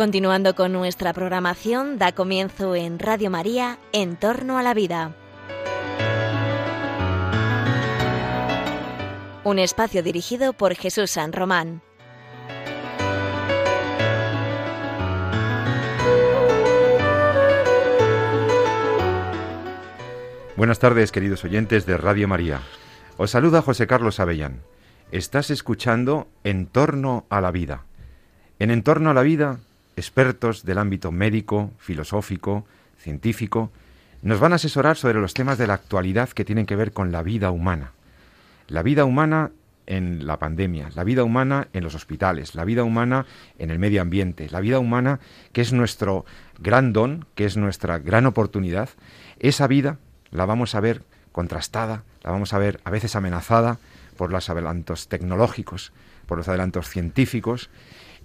Continuando con nuestra programación, da comienzo en Radio María, En torno a la vida. Un espacio dirigido por Jesús San Román. Buenas tardes, queridos oyentes de Radio María. Os saluda José Carlos Avellán. Estás escuchando En torno a la vida. En En torno a la vida expertos del ámbito médico, filosófico, científico, nos van a asesorar sobre los temas de la actualidad que tienen que ver con la vida humana. La vida humana en la pandemia, la vida humana en los hospitales, la vida humana en el medio ambiente, la vida humana que es nuestro gran don, que es nuestra gran oportunidad. Esa vida la vamos a ver contrastada, la vamos a ver a veces amenazada por los adelantos tecnológicos, por los adelantos científicos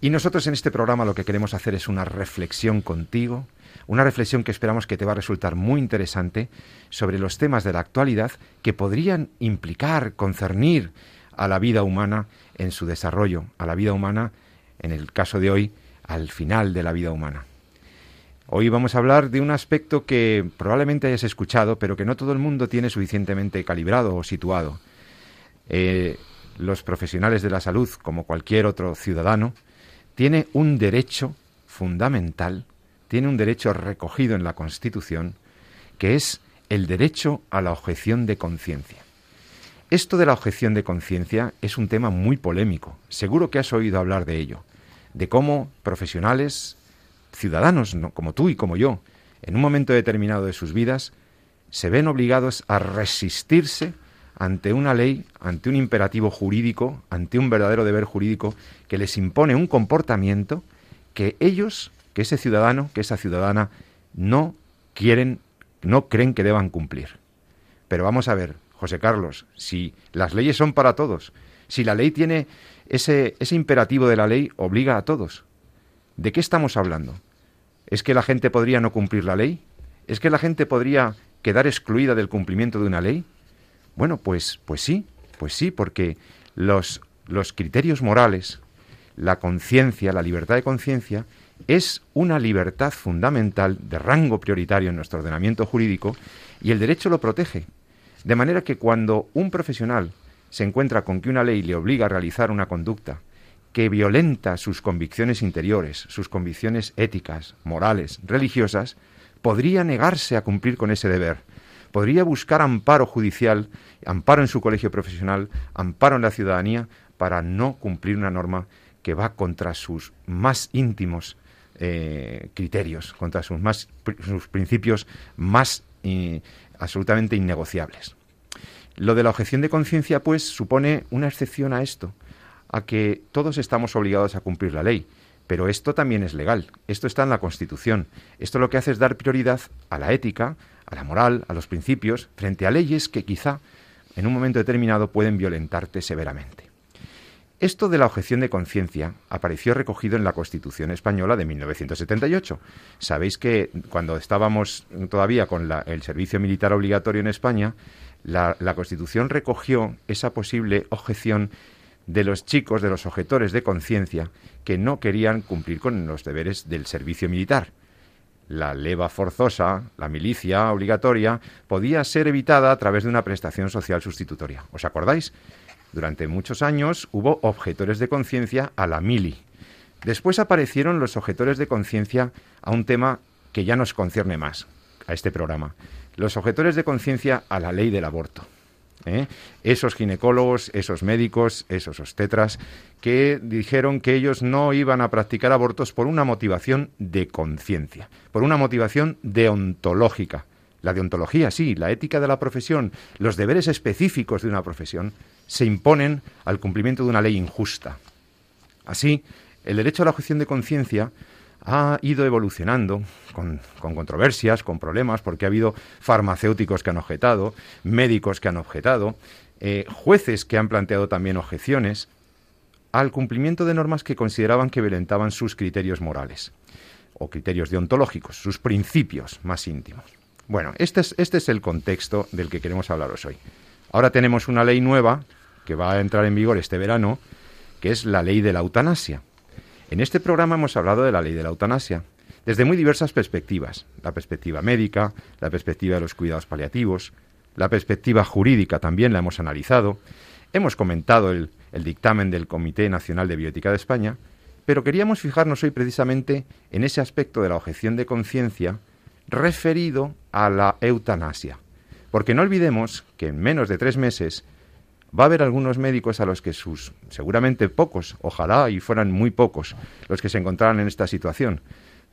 y nosotros en este programa lo que queremos hacer es una reflexión contigo, una reflexión que esperamos que te va a resultar muy interesante sobre los temas de la actualidad que podrían implicar, concernir a la vida humana en su desarrollo, a la vida humana, en el caso de hoy, al final de la vida humana. Hoy vamos a hablar de un aspecto que probablemente hayas escuchado, pero que no todo el mundo tiene suficientemente calibrado o situado. Eh, los profesionales de la salud, como cualquier otro ciudadano, tiene un derecho fundamental, tiene un derecho recogido en la Constitución, que es el derecho a la objeción de conciencia. Esto de la objeción de conciencia es un tema muy polémico. Seguro que has oído hablar de ello, de cómo profesionales, ciudadanos como tú y como yo, en un momento determinado de sus vidas, se ven obligados a resistirse ante una ley, ante un imperativo jurídico, ante un verdadero deber jurídico que les impone un comportamiento que ellos, que ese ciudadano, que esa ciudadana no quieren, no creen que deban cumplir. Pero vamos a ver, José Carlos, si las leyes son para todos, si la ley tiene ese, ese imperativo de la ley, obliga a todos. ¿De qué estamos hablando? ¿Es que la gente podría no cumplir la ley? ¿Es que la gente podría quedar excluida del cumplimiento de una ley? Bueno, pues, pues sí, pues sí, porque los, los criterios morales, la conciencia, la libertad de conciencia, es una libertad fundamental de rango prioritario en nuestro ordenamiento jurídico y el derecho lo protege. De manera que cuando un profesional se encuentra con que una ley le obliga a realizar una conducta que violenta sus convicciones interiores, sus convicciones éticas, morales, religiosas, podría negarse a cumplir con ese deber podría buscar amparo judicial, amparo en su colegio profesional, amparo en la ciudadanía, para no cumplir una norma que va contra sus más íntimos eh, criterios, contra sus, más, sus principios más eh, absolutamente innegociables. Lo de la objeción de conciencia, pues, supone una excepción a esto, a que todos estamos obligados a cumplir la ley. Pero esto también es legal, esto está en la Constitución. Esto lo que hace es dar prioridad a la ética, a la moral, a los principios, frente a leyes que quizá en un momento determinado pueden violentarte severamente. Esto de la objeción de conciencia apareció recogido en la Constitución española de 1978. Sabéis que cuando estábamos todavía con el servicio militar obligatorio en España, la, la Constitución recogió esa posible objeción de los chicos, de los objetores de conciencia, que no querían cumplir con los deberes del servicio militar la leva forzosa, la milicia obligatoria, podía ser evitada a través de una prestación social sustitutoria. ¿Os acordáis? Durante muchos años hubo objetores de conciencia a la mili. Después aparecieron los objetores de conciencia a un tema que ya nos concierne más, a este programa. Los objetores de conciencia a la ley del aborto. ¿Eh? Esos ginecólogos, esos médicos, esos obstetras, que dijeron que ellos no iban a practicar abortos por una motivación de conciencia, por una motivación deontológica. La deontología, sí, la ética de la profesión, los deberes específicos de una profesión, se imponen al cumplimiento de una ley injusta. Así, el derecho a la objeción de conciencia ha ido evolucionando con, controversias, con problemas, porque ha habido farmacéuticos que han objetado, médicos que han objetado, eh, jueces que han planteado también objeciones al cumplimiento de normas que consideraban que violentaban sus criterios morales o criterios deontológicos, sus principios más íntimos. Bueno, este es, este es el contexto del que queremos hablaros hoy. Ahora tenemos una ley nueva que va a entrar en vigor este verano, que es la ley de la eutanasia. En este programa hemos hablado de la ley de la eutanasia, desde muy diversas perspectivas. La perspectiva médica, la perspectiva de los cuidados paliativos, la perspectiva jurídica también la hemos analizado. Hemos comentado el, el dictamen del Comité Nacional de Bioética de España, pero queríamos fijarnos hoy precisamente en ese aspecto de la objeción de conciencia referido a la eutanasia. Porque no olvidemos que en menos de tres meses va a haber algunos médicos a los que sus, seguramente pocos, ojalá y fueran muy pocos, los que se encontrarán en esta situación.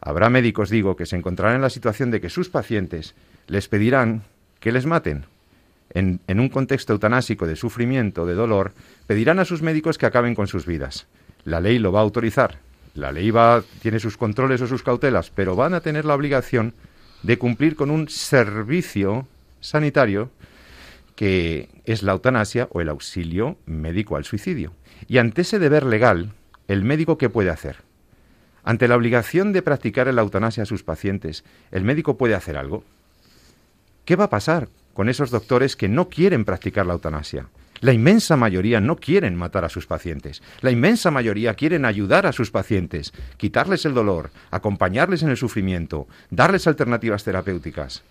Habrá médicos, digo, que se encontrarán en la situación de que sus pacientes les pedirán que les maten. En, en un contexto eutanásico de sufrimiento, de dolor, pedirán a sus médicos que acaben con sus vidas. La ley lo va a autorizar. La ley va, tiene sus controles o sus cautelas, pero van a tener la obligación de cumplir con un servicio sanitario que es la eutanasia o el auxilio médico al suicidio. Y ante ese deber legal, el médico qué puede hacer? Ante la obligación de practicar la eutanasia a sus pacientes, ¿el médico puede hacer algo? ¿Qué va a pasar con esos doctores que no quieren practicar la eutanasia? La inmensa mayoría no quieren matar a sus pacientes. La inmensa mayoría quieren ayudar a sus pacientes, quitarles el dolor, acompañarles en el sufrimiento, darles alternativas terapéuticas.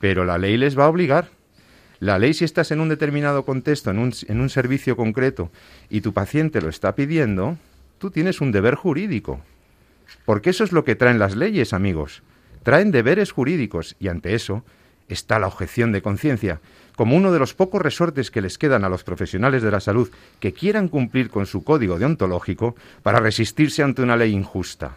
Pero la ley les va a obligar. La ley, si estás en un determinado contexto, en un, en un servicio concreto, y tu paciente lo está pidiendo, tú tienes un deber jurídico. Porque eso es lo que traen las leyes, amigos. Traen deberes jurídicos y ante eso está la objeción de conciencia como uno de los pocos resortes que les quedan a los profesionales de la salud que quieran cumplir con su código deontológico para resistirse ante una ley injusta.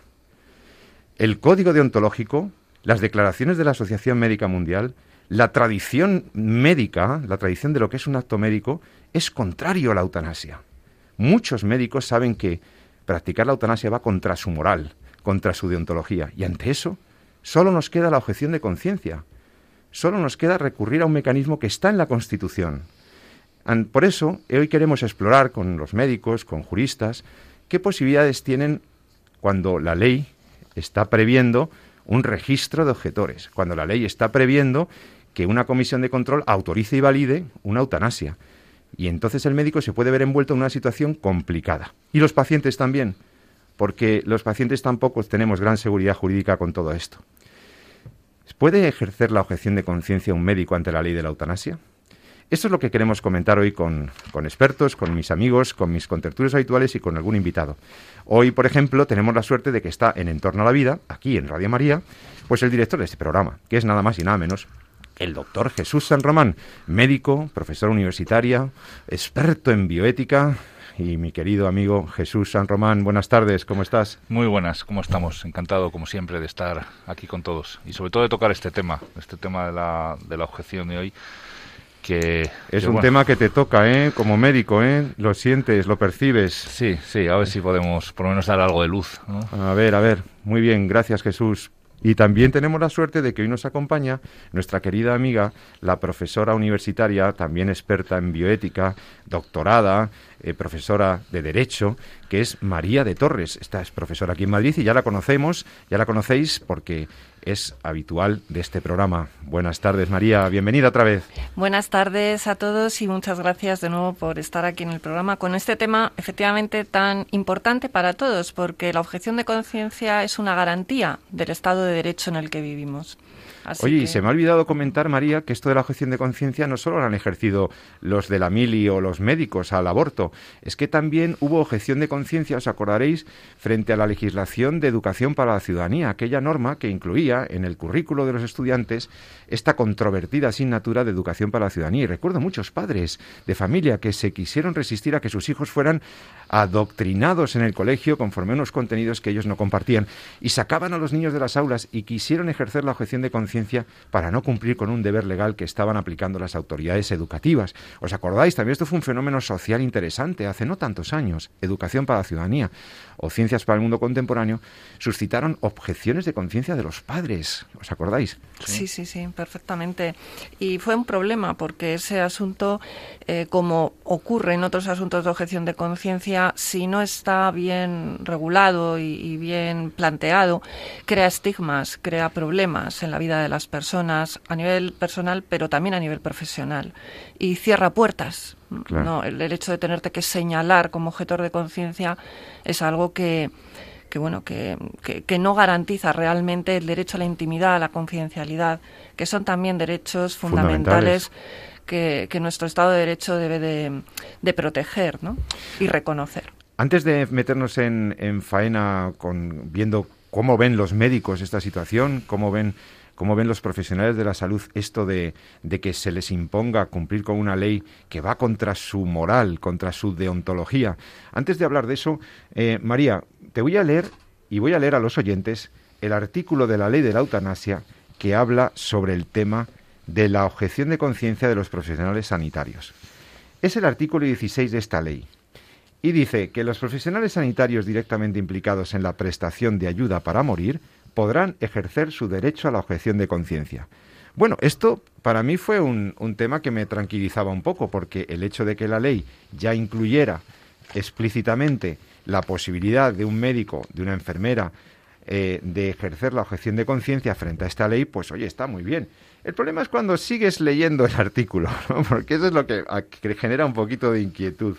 El código deontológico, las declaraciones de la Asociación Médica Mundial, la tradición médica, la tradición de lo que es un acto médico, es contrario a la eutanasia. Muchos médicos saben que practicar la eutanasia va contra su moral, contra su deontología, y ante eso solo nos queda la objeción de conciencia, solo nos queda recurrir a un mecanismo que está en la Constitución. Por eso, hoy queremos explorar con los médicos, con juristas, qué posibilidades tienen cuando la ley está previendo un registro de objetores, cuando la ley está previendo que una comisión de control autorice y valide una eutanasia. Y entonces el médico se puede ver envuelto en una situación complicada. Y los pacientes también, porque los pacientes tampoco tenemos gran seguridad jurídica con todo esto. ¿Puede ejercer la objeción de conciencia un médico ante la ley de la eutanasia? Esto es lo que queremos comentar hoy con, expertos, con mis amigos, con mis contertulios habituales y con algún invitado. Hoy, por ejemplo, tenemos la suerte de que está en Entorno a la Vida, aquí en Radio María, pues el director de este programa, que es nada más y nada menos el doctor Jesús San Román, médico, profesor universitaria, experto en bioética, y mi querido amigo Jesús San Román. Buenas tardes, ¿cómo estás? Muy buenas, ¿cómo estamos? Encantado, como siempre, de estar aquí con todos y sobre todo de tocar este tema, este tema de la, de la objeción de hoy. Que, es un tema que te toca, ¿eh? Como médico, ¿eh? Lo sientes, lo percibes. Sí, sí, a ver si podemos por lo menos dar algo de luz. A ver, a ver. Muy bien, gracias Jesús. Y también tenemos la suerte de que hoy nos acompaña nuestra querida amiga, la profesora universitaria, también experta en bioética, doctorada, eh, profesora de Derecho, que es María de Torres. Esta es profesora aquí en Madrid y ya la conocemos, ya la conocéis porque es habitual de este programa. Buenas tardes, María. Bienvenida otra vez. Buenas tardes a todos y muchas gracias de nuevo por estar aquí en el programa con este tema efectivamente tan importante para todos, porque la objeción de conciencia es una garantía del Estado de Derecho en el que vivimos. Oye, se me ha olvidado comentar, María, que esto de la objeción de conciencia no solo lo han ejercido los de la mili o los médicos al aborto, es que también hubo objeción de conciencia, os acordaréis, frente a la legislación de educación para la ciudadanía, aquella norma que incluía en el currículo de los estudiantes esta controvertida asignatura de educación para la ciudadanía. Y recuerdo muchos padres de familia que se quisieron resistir a que sus hijos fueran adoctrinados en el colegio conforme a unos contenidos que ellos no compartían y sacaban a los niños de las aulas y quisieron ejercer la objeción de conciencia para no cumplir con un deber legal que estaban aplicando las autoridades educativas. ¿Os acordáis? También esto fue un fenómeno social interesante hace no tantos años, educación para la ciudadanía o ciencias para el mundo contemporáneo, suscitaron objeciones de conciencia de los padres. ¿Os acordáis? Sí, sí, sí, perfectamente. Y fue un problema porque ese asunto, eh, como ocurre en otros asuntos de objeción de conciencia, conciencia, si no está bien regulado y, bien planteado, crea estigmas, crea problemas en la vida de las personas a nivel personal, pero también a nivel profesional. Y cierra puertas. ¿no? El, hecho de tenerte que señalar como objetor de conciencia es algo que, que bueno que, que, no garantiza realmente el derecho a la intimidad, a la confidencialidad, que son también derechos fundamentales que, nuestro Estado de Derecho debe de, proteger y reconocer. Antes de meternos en, faena con viendo cómo ven los médicos esta situación, cómo ven cómo ven los profesionales de la salud esto de, que se les imponga cumplir con una ley que va contra su moral, contra su deontología. Antes de hablar de eso, eh, María, te voy a leer y voy a leer a los oyentes el artículo de la ley de la eutanasia que habla sobre el tema de la objeción de conciencia de los profesionales sanitarios. Es el artículo 16 de esta ley y dice que los profesionales sanitarios directamente implicados en la prestación de ayuda para morir podrán ejercer su derecho a la objeción de conciencia. Bueno, esto para mí fue un, tema que me tranquilizaba un poco, porque el hecho de que la ley ya incluyera explícitamente la posibilidad de un médico, de una enfermera, eh, de ejercer la objeción de conciencia frente a esta ley, pues oye, está muy bien. El problema es cuando sigues leyendo el artículo, porque eso es lo que, genera un poquito de inquietud.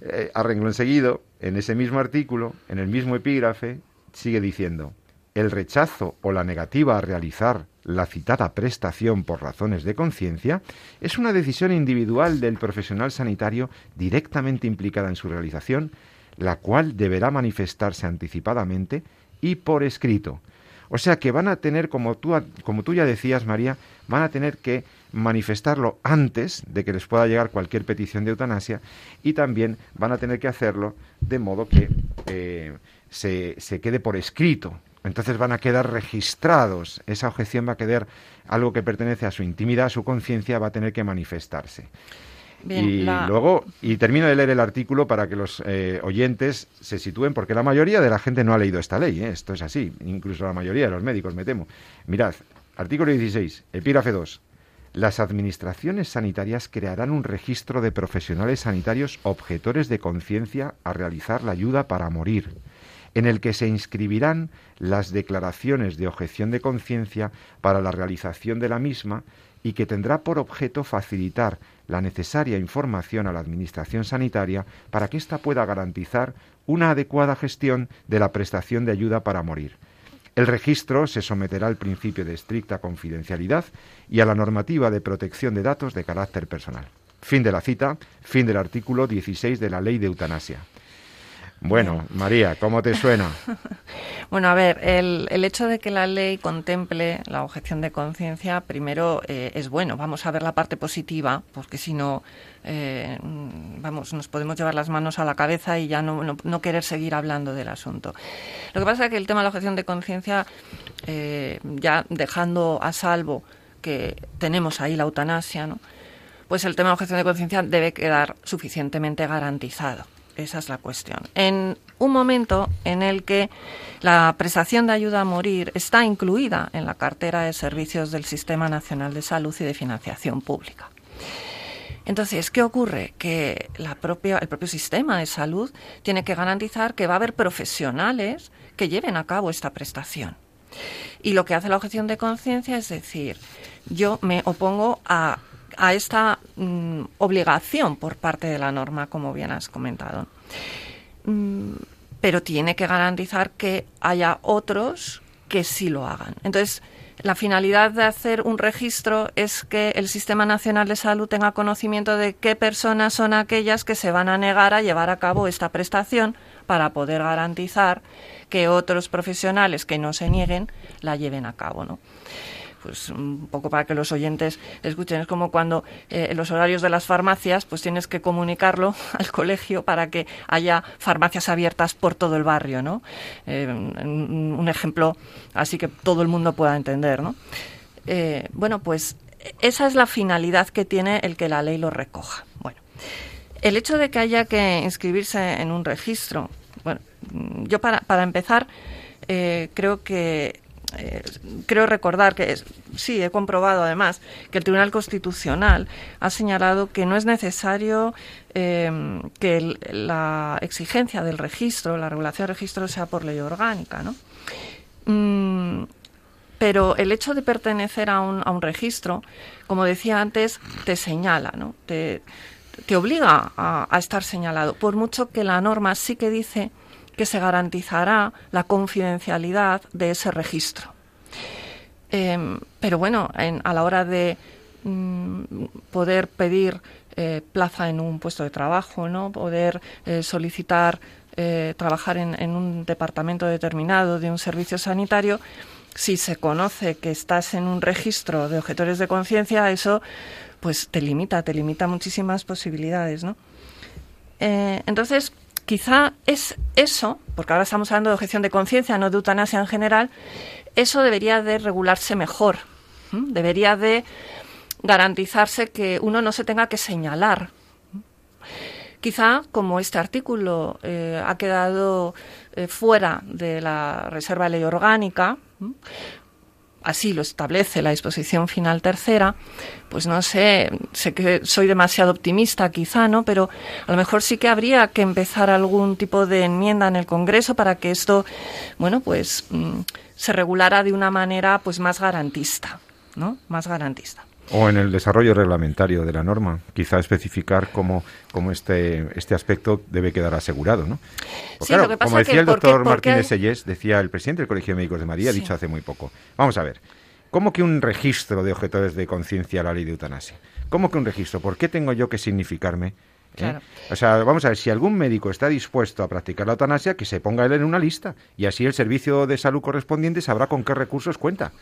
Eh, a renglón seguido, en ese mismo artículo, en el mismo epígrafe, sigue diciendo, el rechazo o la negativa a realizar la citada prestación por razones de conciencia es una decisión individual del profesional sanitario directamente implicada en su realización, la cual deberá manifestarse anticipadamente y por escrito, o sea que van a tener, como tú, como tú ya decías, María, van a tener que manifestarlo antes de que les pueda llegar cualquier petición de eutanasia y también van a tener que hacerlo de modo que eh, se, se quede por escrito. Entonces van a quedar registrados. Esa objeción va a quedar algo que pertenece a su intimidad, a su conciencia, va a tener que manifestarse y luego, y termino de leer el artículo para que los eh, oyentes se sitúen, porque la mayoría de la gente no ha leído esta ley, ¿eh? esto es así, incluso la mayoría de los médicos, me temo. Mirad, artículo 16, epígrafe 2. Las administraciones sanitarias crearán un registro de profesionales sanitarios objetores de conciencia a realizar la ayuda para morir, en el que se inscribirán las declaraciones de objeción de conciencia para la realización de la misma y que tendrá por objeto facilitar la necesaria información a la Administración sanitaria para que ésta pueda garantizar una adecuada gestión de la prestación de ayuda para morir. El registro se someterá al principio de estricta confidencialidad y a la normativa de protección de datos de carácter personal. Fin de la cita, fin del artículo 16 de la Ley de Eutanasia. Bueno, María, ¿cómo te suena? bueno, a ver, el, el, hecho de que la ley contemple la objeción de conciencia, primero eh, es bueno. Vamos a ver la parte positiva, porque si no, eh, vamos, nos podemos llevar las manos a la cabeza y ya no, no, querer seguir hablando del asunto. Lo que pasa es que el tema de la objeción de conciencia, eh, ya dejando a salvo que tenemos ahí la eutanasia, ¿no? pues el tema de la objeción de conciencia debe quedar suficientemente garantizado. Esa es la cuestión. En un momento en el que la prestación de ayuda a morir está incluida en la cartera de servicios del Sistema Nacional de Salud y de Financiación Pública. Entonces, ¿qué ocurre? Que el propio sistema de salud tiene que garantizar que va a haber profesionales que lleven a cabo esta prestación. Y lo que hace la objeción de conciencia es decir, yo me opongo a a esta mm, obligación por parte de la norma, como bien has comentado. Mm, pero tiene que garantizar que haya otros que sí lo hagan. Entonces, la finalidad de hacer un registro es que el Sistema Nacional de Salud tenga conocimiento de qué personas son aquellas que se van a negar a llevar a cabo esta prestación para poder garantizar que otros profesionales que no se nieguen la lleven a cabo, ¿no? Pues un poco para que los oyentes escuchen, es como cuando eh, los horarios de las farmacias, pues tienes que comunicarlo al colegio para que haya farmacias abiertas por todo el barrio, ¿no? Eh, un, ejemplo así que todo el mundo pueda entender, ¿no? Eh, bueno, pues esa es la finalidad que tiene el que la ley lo recoja. Bueno, el hecho de que haya que inscribirse en un registro, bueno, yo para, para empezar, creo que eh, creo recordar que sí, he comprobado además que el Tribunal Constitucional ha señalado que no es necesario eh, que la exigencia del registro, la regulación del registro sea por ley orgánica, ¿no? Mm, pero el hecho de pertenecer a un, a un registro, como decía antes, te señala, ¿no? Te, te obliga a, a estar señalado, por mucho que la norma sí que dice que se garantizará la confidencialidad de ese registro. Em, pero bueno, a la hora de mm, poder pedir eh, plaza en un puesto de trabajo, ¿no? poder eh, solicitar eh, trabajar en, un departamento determinado de un servicio sanitario, si se conoce que estás en un registro de objetores de conciencia, eso pues te limita, te limita muchísimas posibilidades, ¿no? entonces, quizá es eso, porque ahora estamos hablando de objeción de conciencia, no de eutanasia en general, eso debería de regularse mejor. Debería de garantizarse que uno no se tenga que señalar. Quizá, como este artículo eh, ha quedado eh, fuera de la reserva de ley orgánica, así lo establece la disposición final tercera, pues no sé, sé que soy demasiado optimista quizá, ¿no? Pero a lo mejor sí que habría que empezar algún tipo de enmienda en el Congreso para que esto, bueno, pues mm, se regulara de una manera pues más garantista, ¿no? Más garantista. O en el desarrollo reglamentario de la norma, quizá especificar cómo, cómo este, este aspecto debe quedar asegurado, ¿no? sí, lo que pasa como decía el doctor Martínez Sellés, decía el presidente del Colegio de Médicos de Madrid, ha dicho hace muy poco. Vamos a ver, ¿cómo que un registro de objetores de conciencia a la ley de eutanasia? ¿Cómo que un registro? ¿Por qué tengo yo que significarme? ¿Eh? O sea, vamos a ver, si algún médico está dispuesto a practicar la eutanasia, que se ponga él en una lista y así el servicio de salud correspondiente sabrá con qué recursos cuenta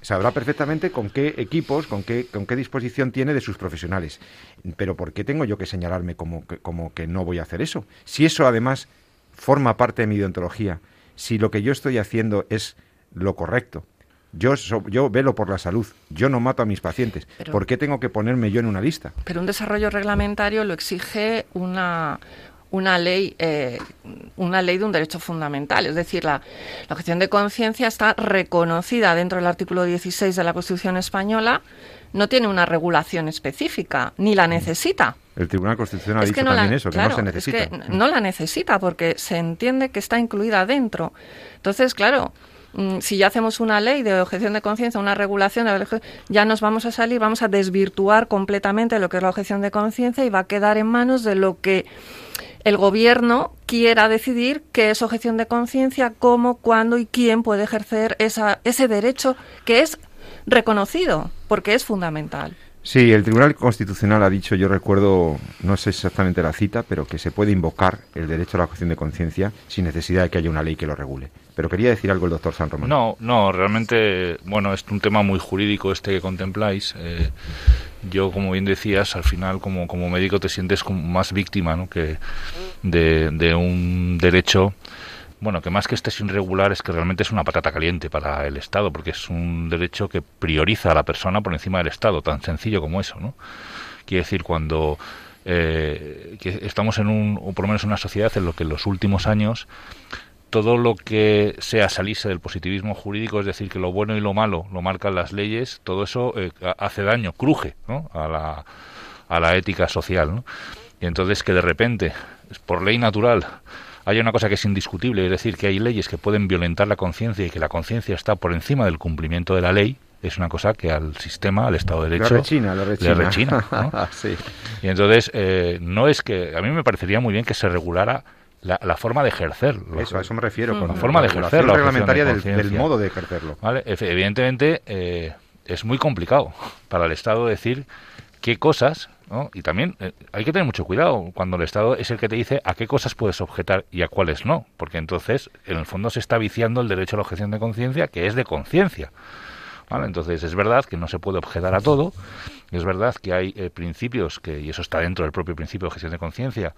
sabrá perfectamente con qué equipos, con qué, con qué disposición tiene de sus profesionales. Pero ¿por qué tengo yo que señalarme como que, como que no voy a hacer eso? Si eso además forma parte de mi deontología, si lo que yo estoy haciendo es lo correcto, yo, yo velo por la salud, yo no mato a mis pacientes. ¿Por qué tengo que ponerme yo en una lista? Pero un desarrollo reglamentario lo exige una, una ley, eh, una ley de un derecho fundamental. Es decir, la, la objeción de conciencia está reconocida dentro del artículo 16 de la Constitución española, no tiene una regulación específica, ni la necesita. El Tribunal Constitucional ha dicho también eso, que no se necesita. Es que no la necesita porque se entiende que está incluida dentro. Entonces, claro, mm, si ya hacemos una ley de objeción de conciencia, una regulación, ya nos vamos a salir, vamos a desvirtuar completamente lo que es la objeción de conciencia y va a quedar en manos de lo que el gobierno quiera decidir qué es objeción de conciencia, cómo, cuándo y quién puede ejercer esa, ese derecho que es reconocido, porque es fundamental. Sí, el Tribunal Constitucional ha dicho, yo recuerdo, no sé exactamente la cita, pero que se puede invocar el derecho a la objeción de conciencia sin necesidad de que haya una ley que lo regule. Pero quería decir algo el doctor San Román. No, no, realmente, bueno, es un tema muy jurídico este que contempláis. Eh, yo, como bien decías, al final como, como médico te sientes como más víctima ¿no? que de, de un derecho bueno, que más que esté sin regular es que realmente es una patata caliente para el Estado, porque es un derecho que prioriza a la persona por encima del Estado, tan sencillo como eso, ¿no? Quiere decir, cuando eh, que estamos en un, o por lo menos en una sociedad en lo que en los últimos años todo lo que sea salirse del positivismo jurídico, es decir, que lo bueno y lo malo lo marcan las leyes, todo eso eh, hace daño, cruje ¿no? a, la, a la ética social. ¿no? Y entonces que de repente, por ley natural, haya una cosa que es indiscutible, es decir, que hay leyes que pueden violentar la conciencia y que la conciencia está por encima del cumplimiento de la ley, es una cosa que al sistema, al Estado de Derecho, rechina, le rechina. ¿no? sí. Y entonces, eh, no es que, a mí me parecería muy bien que se regulara la, la, forma de ejercerlo. Eso, a eso me refiero. Con la forma de ejercer la reglamentaria de del, del, modo de ejercerlo. ¿Vale? Evidentemente, eh, es muy complicado para el Estado decir qué cosas, ¿no? y también eh, hay que tener mucho cuidado cuando el Estado es el que te dice a qué cosas puedes objetar y a cuáles no, porque entonces, en el fondo, se está viciando el derecho a la objeción de conciencia, que es de conciencia. ¿Vale? Entonces es verdad que no se puede objetar a todo, es verdad que hay eh, principios que, y eso está dentro del propio principio de objeción de conciencia,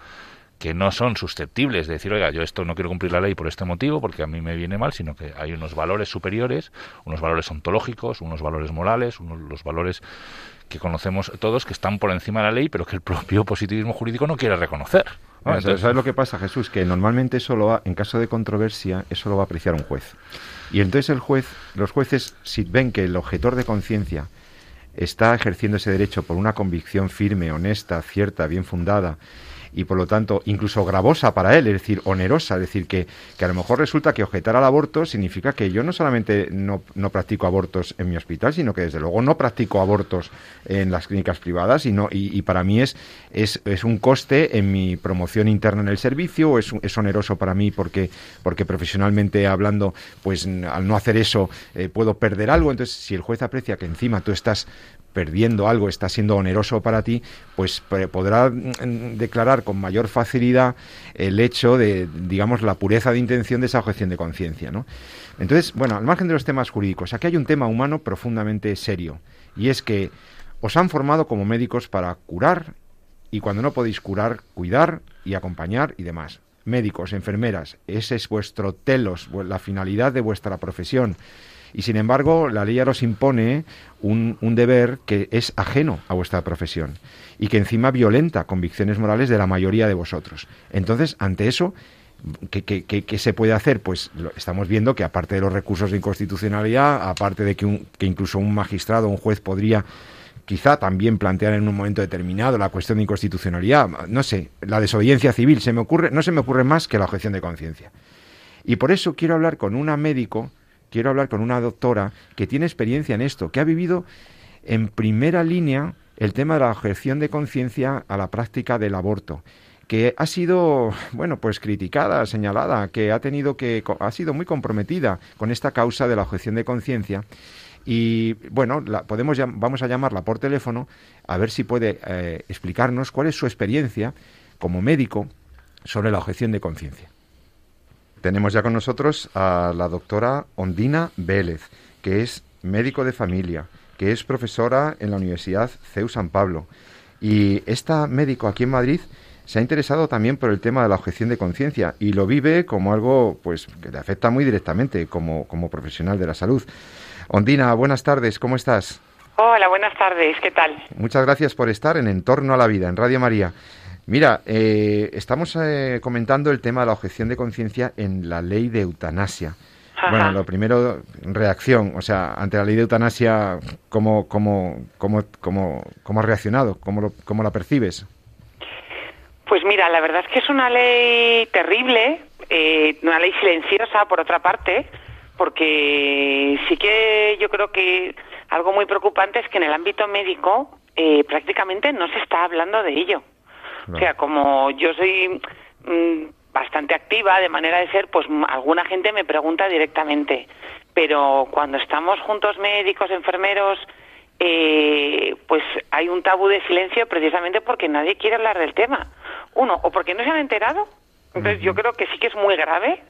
que no son susceptibles de decir, oiga, yo esto no quiero cumplir la ley por este motivo, porque a mí me viene mal, sino que hay unos valores superiores, unos valores ontológicos, unos valores morales, unos los valores que conocemos todos que están por encima de la ley, pero que el propio positivismo jurídico no quiere reconocer. Ah, ¿Sabes lo que pasa, Jesús? Que normalmente eso va, en caso de controversia, eso lo va a apreciar un juez. Y entonces el juez, los jueces, si ven que el objetor de conciencia está ejerciendo ese derecho por una convicción firme, honesta, cierta, bien fundada, y por lo tanto incluso gravosa para él, es decir, onerosa, es decir, que, que a lo mejor resulta que objetar al aborto significa que yo no solamente no, no, practico abortos en mi hospital, sino que desde luego no practico abortos en las clínicas privadas y, y, para mí es, es, es, un coste en mi promoción interna en el servicio es, es oneroso para mí porque, porque profesionalmente hablando, pues al no hacer eso eh, puedo perder algo. Entonces, si el juez aprecia que encima tú estás perdiendo algo, está siendo oneroso para ti, pues podrá mm, declarar con mayor facilidad el hecho de, digamos, la pureza de intención de esa objeción de conciencia, ¿no? Entonces, bueno, al margen de los temas jurídicos, aquí hay un tema humano profundamente serio, y es que os han formado como médicos para curar y cuando no podéis curar, cuidar y acompañar y demás. Médicos, enfermeras, ese es vuestro telos, la finalidad de vuestra profesión y sin embargo la ley ya os impone un, deber que es ajeno a vuestra profesión y que encima violenta convicciones morales de la mayoría de vosotros. Entonces, ante eso, ¿Qué, qué, se puede hacer? Pues estamos viendo que aparte de los recursos de inconstitucionalidad, aparte de que, que incluso un magistrado, un juez podría quizá también plantear en un momento determinado la cuestión de inconstitucionalidad, no sé, la desobediencia civil, se me ocurre, no se me ocurre más que la objeción de conciencia. Y por eso quiero hablar con una médico quiero hablar con una doctora que tiene experiencia en esto, que ha vivido en primera línea el tema de la objeción de conciencia a la práctica del aborto que ha sido, bueno, pues criticada, señalada, que ha tenido que ha sido muy comprometida con esta causa de la objeción de conciencia y bueno, podemos vamos a llamarla por teléfono a ver si puede eh, explicarnos cuál es su experiencia como médico sobre la objeción de conciencia. Tenemos ya con nosotros a la doctora Ondina Vélez, que es médico de familia, que es profesora en la Universidad CEU San Pablo. Y esta médico aquí en Madrid se ha interesado también por el tema de la objeción de conciencia y lo vive como algo pues que le afecta muy directamente como, como profesional de la salud. Ondina, buenas tardes, ¿cómo estás? Hola, buenas tardes, ¿qué tal? Muchas gracias por estar en Entorno a la Vida, en Radio María. Mira, eh, estamos eh, comentando el tema de la objeción de conciencia en la ley de eutanasia. Bueno, lo primero, reacción, o sea, ante la ley de eutanasia, ¿cómo, cómo, cómo, cómo, cómo has reaccionado? ¿Cómo, ¿Cómo la percibes? Pues mira, la verdad es que es una ley terrible, eh, una ley silenciosa, por otra parte, porque sí que yo creo que algo muy preocupante es que en el ámbito médico prácticamente no se está hablando de ello. O sea, como yo soy mm, bastante activa de manera de ser, pues alguna gente me pregunta directamente. Pero cuando estamos juntos médicos, enfermeros, eh, pues hay un tabú de silencio precisamente porque nadie quiere hablar del tema. Uno, o porque no se han enterado. Entonces yo creo que sí que es muy grave.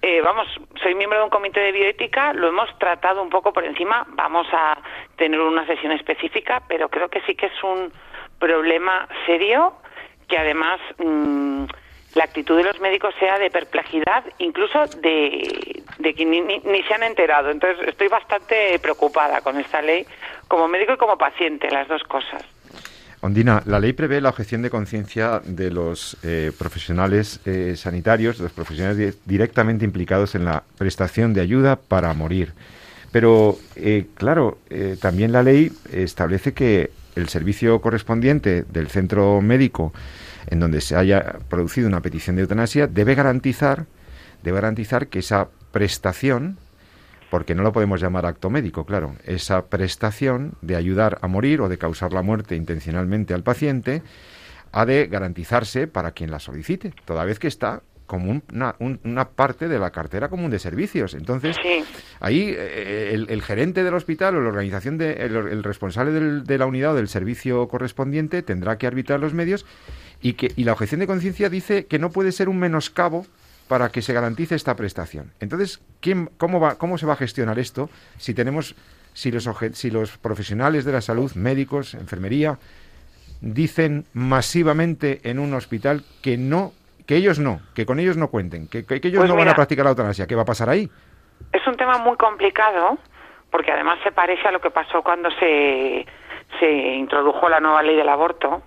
Eh, vamos, soy miembro de un comité de bioética, lo hemos tratado un poco por encima, vamos a tener una sesión específica, pero creo que sí que es un problema serio que además mm, la actitud de los médicos sea de perplejidad, incluso de, que ni, se han enterado. Entonces estoy bastante preocupada con esta ley, como médico y como paciente, las dos cosas. Ondina, la ley prevé la objeción de conciencia de los eh, profesionales eh, sanitarios, de los profesionales directamente implicados en la prestación de ayuda para morir. Pero, eh, claro, también la ley establece que el servicio correspondiente del centro médico en donde se haya producido una petición de eutanasia debe garantizar debe garantizar que esa prestación porque no lo podemos llamar acto médico, claro, esa prestación de ayudar a morir o de causar la muerte intencionalmente al paciente ha de garantizarse para quien la solicite, toda vez que está como una, una, parte de la cartera común de servicios. Entonces, ahí eh, el, gerente del hospital o la organización, de, el, responsable de la unidad o del servicio correspondiente tendrá que arbitrar los medios y, que, y la objeción de conciencia dice que no puede ser un menoscabo para que se garantice esta prestación. Entonces, ¿quién, cómo, va, ¿cómo se va a gestionar esto si tenemos si los, si los profesionales de la salud, médicos, enfermería, dicen masivamente en un hospital que no que ellos no, que con ellos no cuenten, que, ellos pues no van a practicar la eutanasia. ¿Qué va a pasar ahí? Es un tema muy complicado, porque además se parece a lo que pasó cuando se, se introdujo la nueva ley del aborto.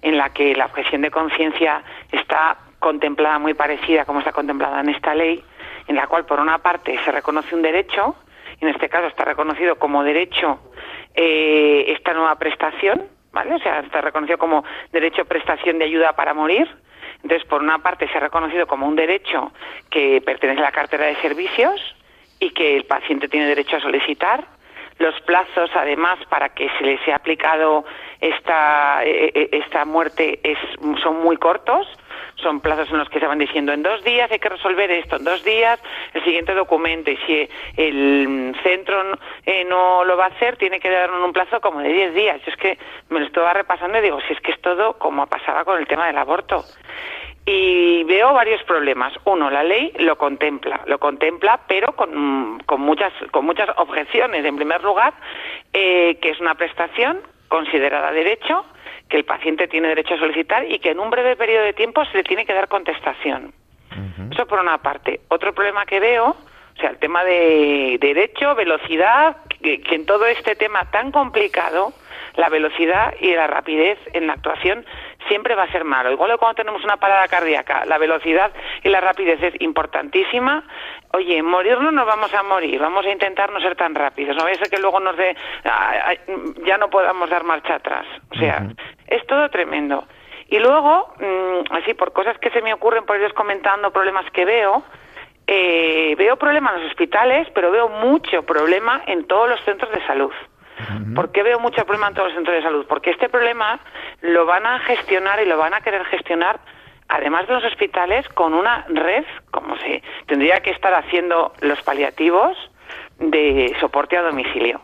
en la que la objeción de conciencia está contemplada muy parecida como está contemplada en esta ley, en la cual por una parte se reconoce un derecho, en este caso está reconocido como derecho eh, esta nueva prestación, ¿vale? O sea, está reconocido como derecho prestación de ayuda para morir. Entonces, por una parte se ha reconocido como un derecho que pertenece a la cartera de servicios y que el paciente tiene derecho a solicitar. Los plazos, además, para que se le sea aplicado esta, eh, eh, esta muerte es, son muy cortos son plazos en los que se van diciendo en dos días hay que resolver esto, en dos días el siguiente documento y si el centro eh, no lo va a hacer tiene que dar un plazo como de diez días. Yo es que me lo estaba repasando y digo, si es que es todo como pasaba con el tema del aborto. Y veo varios problemas. Uno, la ley lo contempla, lo contempla, pero con, con muchas, con muchas objeciones. En primer lugar, eh, que es una prestación considerada derecho, que el paciente tiene derecho a solicitar y que en un breve periodo de tiempo se le tiene que dar contestación. Eso por una parte. Otro problema que veo, o sea, el tema de derecho, velocidad, que, en todo este tema tan complicado, la velocidad y la rapidez en la actuación siempre va a ser malo. Igual que cuando tenemos una parada cardíaca, la velocidad y la rapidez es importantísima. Oye, morirnos nos vamos a morir, vamos a intentar no ser tan rápidos, no vaya a ser que luego nos dé, ya no podamos dar marcha atrás. O sea, es todo tremendo. Y luego, mm, así por cosas que se me ocurren por ir comentando, problemas que veo, eh, veo problemas en los hospitales, pero veo mucho problema en todos los centros de salud. ¿Por qué veo mucho problema en todos los centros de salud? Porque este problema lo van a gestionar y lo van a querer gestionar, además de los hospitales, con una red, como se tendría que estar haciendo los paliativos de soporte a domicilio.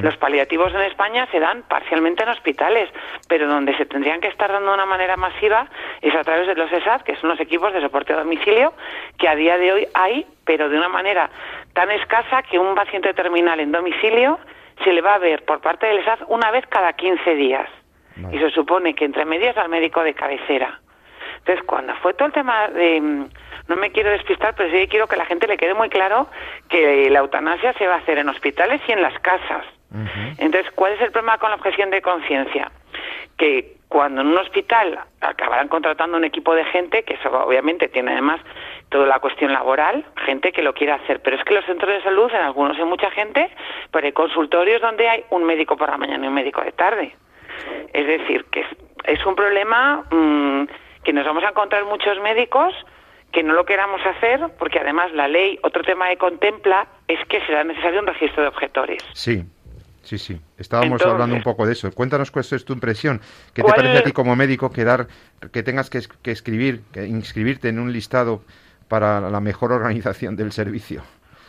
Los paliativos en España se dan parcialmente en hospitales, pero donde se tendrían que estar dando de una manera masiva es a través de los ESAD, que son los equipos de soporte a domicilio, que a día de hoy hay, pero de una manera tan escasa que un paciente terminal en domicilio se le va a ver por parte del ESAD una vez cada 15 días. Y se supone que entre medias al médico de cabecera. Entonces, cuando fue todo el tema de... Mm, no me quiero despistar, pero sí quiero que la gente le quede muy claro que la eutanasia se va a hacer en hospitales y en las casas. Entonces, ¿cuál es el problema con la objeción de conciencia? Que cuando en un hospital acabarán contratando un equipo de gente, que eso obviamente tiene además toda la cuestión laboral, gente que lo quiere hacer, pero es que los centros de salud, en algunos hay mucha gente, pero hay consultorios donde hay un médico por la mañana y un médico de tarde. Es decir, que es, un problema mm, que nos vamos a encontrar muchos médicos que no lo queramos hacer, porque además la ley, otro tema que contempla, es que será necesario un registro de objetores. Sí, sí, sí. Estábamos hablando un poco de eso. Cuéntanos cuál es tu impresión. ¿Qué te parece a ti como médico que, que tengas que, que escribir, que inscribirte en un listado para la mejor organización del servicio?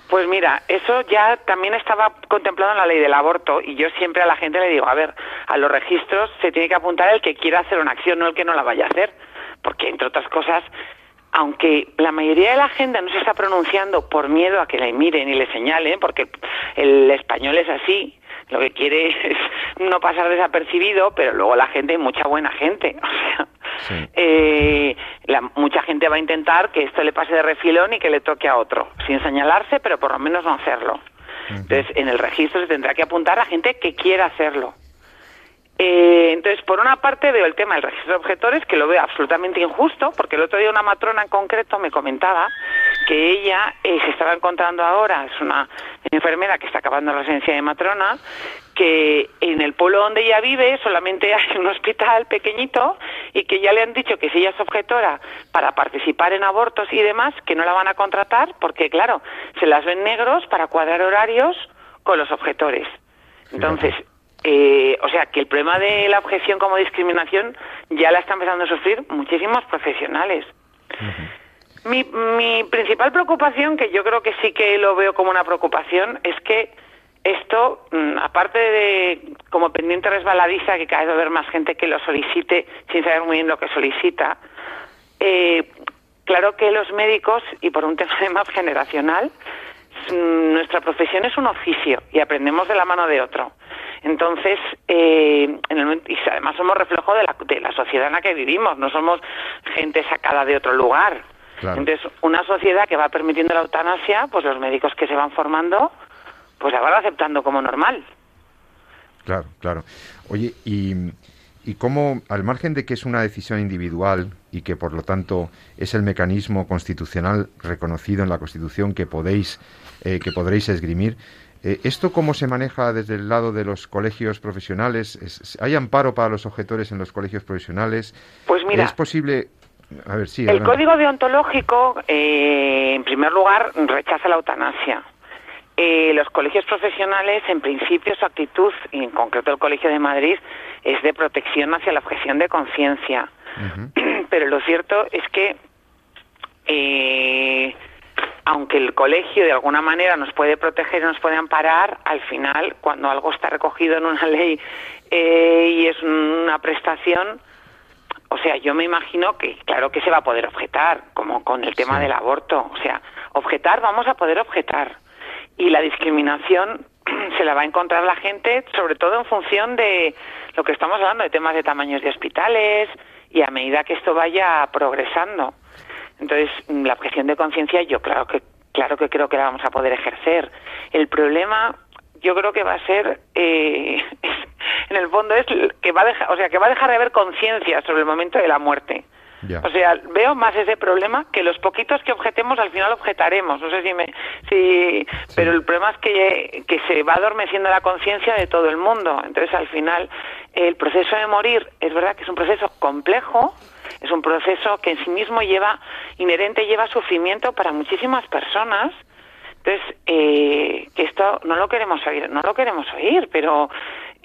Pues mira, eso ya también estaba contemplado en la ley del aborto y yo siempre a la gente le digo, a ver, a los registros se tiene que apuntar el que quiera hacer una acción, no el que no la vaya a hacer, porque entre otras cosas, aunque la mayoría de la gente no se está pronunciando por miedo a que la miren y le señalen, porque el español es así, lo que quiere es no pasar desapercibido, pero luego la gente, mucha buena gente, o sea, eh, mucha gente va a intentar que esto le pase de refilón y que le toque a otro, sin señalarse, pero por lo menos no hacerlo. Entonces, en el registro se tendrá que apuntar a gente que quiera hacerlo. Eh, entonces, por una parte veo el tema del registro de objetores, que lo veo absolutamente injusto, porque el otro día una matrona en concreto me comentaba que ella eh, se estaba encontrando ahora, es una enfermera que está acabando la residencia de matrona, que en el pueblo donde ella vive solamente hay un hospital pequeñito y que ya le han dicho que si ella es objetora para participar en abortos y demás, que no la van a contratar porque, claro, se las ven negros para cuadrar horarios con los objetores. Entonces, eh, o sea, que el problema de la objeción como discriminación ya la están empezando a sufrir muchísimos profesionales. mi, mi principal preocupación, que yo creo que sí que lo veo como una preocupación, es que esto, mm, aparte de como pendiente resbaladiza, que cada vez va a haber más gente que lo solicite sin saber muy bien lo que solicita, eh, claro que los médicos, y por un tema más generacional, mm, nuestra profesión es un oficio y aprendemos de la mano de otro. Entonces, eh, en el, y además somos reflejo de la, de la sociedad en la que vivimos, no somos gente sacada de otro lugar. Entonces, una sociedad que va permitiendo la eutanasia, pues los médicos que se van formando, pues la van aceptando como normal. Claro, claro. Oye, y, y cómo, al margen de que es una decisión individual y que por lo tanto es el mecanismo constitucional reconocido en la Constitución que podéis, eh, que podréis esgrimir, eh, ¿Esto cómo se maneja desde el lado de los colegios profesionales? ¿Hay amparo para los objetores en los colegios profesionales? Pues mira, ¿Es posible a ver, sí, el código deontológico, eh, en primer lugar, rechaza la eutanasia. Eh, los colegios profesionales, en principio, su actitud, y en concreto el Colegio de Madrid, es de protección hacia la objeción de conciencia. Pero lo cierto es que, eh, aunque el colegio de alguna manera nos puede proteger y nos puede amparar, al final, cuando algo está recogido en una ley eh, y es una prestación, o sea, yo me imagino que claro que se va a poder objetar, como con el tema del aborto. O sea, objetar, vamos a poder objetar. Y la discriminación se la va a encontrar la gente, sobre todo en función de lo que estamos hablando, de temas de tamaños de hospitales y a medida que esto vaya progresando. Entonces, la objeción de conciencia yo claro que claro que creo que la vamos a poder ejercer. El problema yo creo que va a ser eh, en el fondo es que va a dejar, o sea, que va a dejar de haber conciencia sobre el momento de la muerte. O sea, veo más ese problema que los poquitos que objetemos al final objetaremos. No sé si me, si, pero el problema es que, que se va adormeciendo la conciencia de todo el mundo. Entonces, al final, el proceso de morir es verdad que es un proceso complejo, es un proceso que en sí mismo lleva inherente lleva sufrimiento para muchísimas personas entonces, eh, que esto no lo queremos oír, no lo queremos oír, pero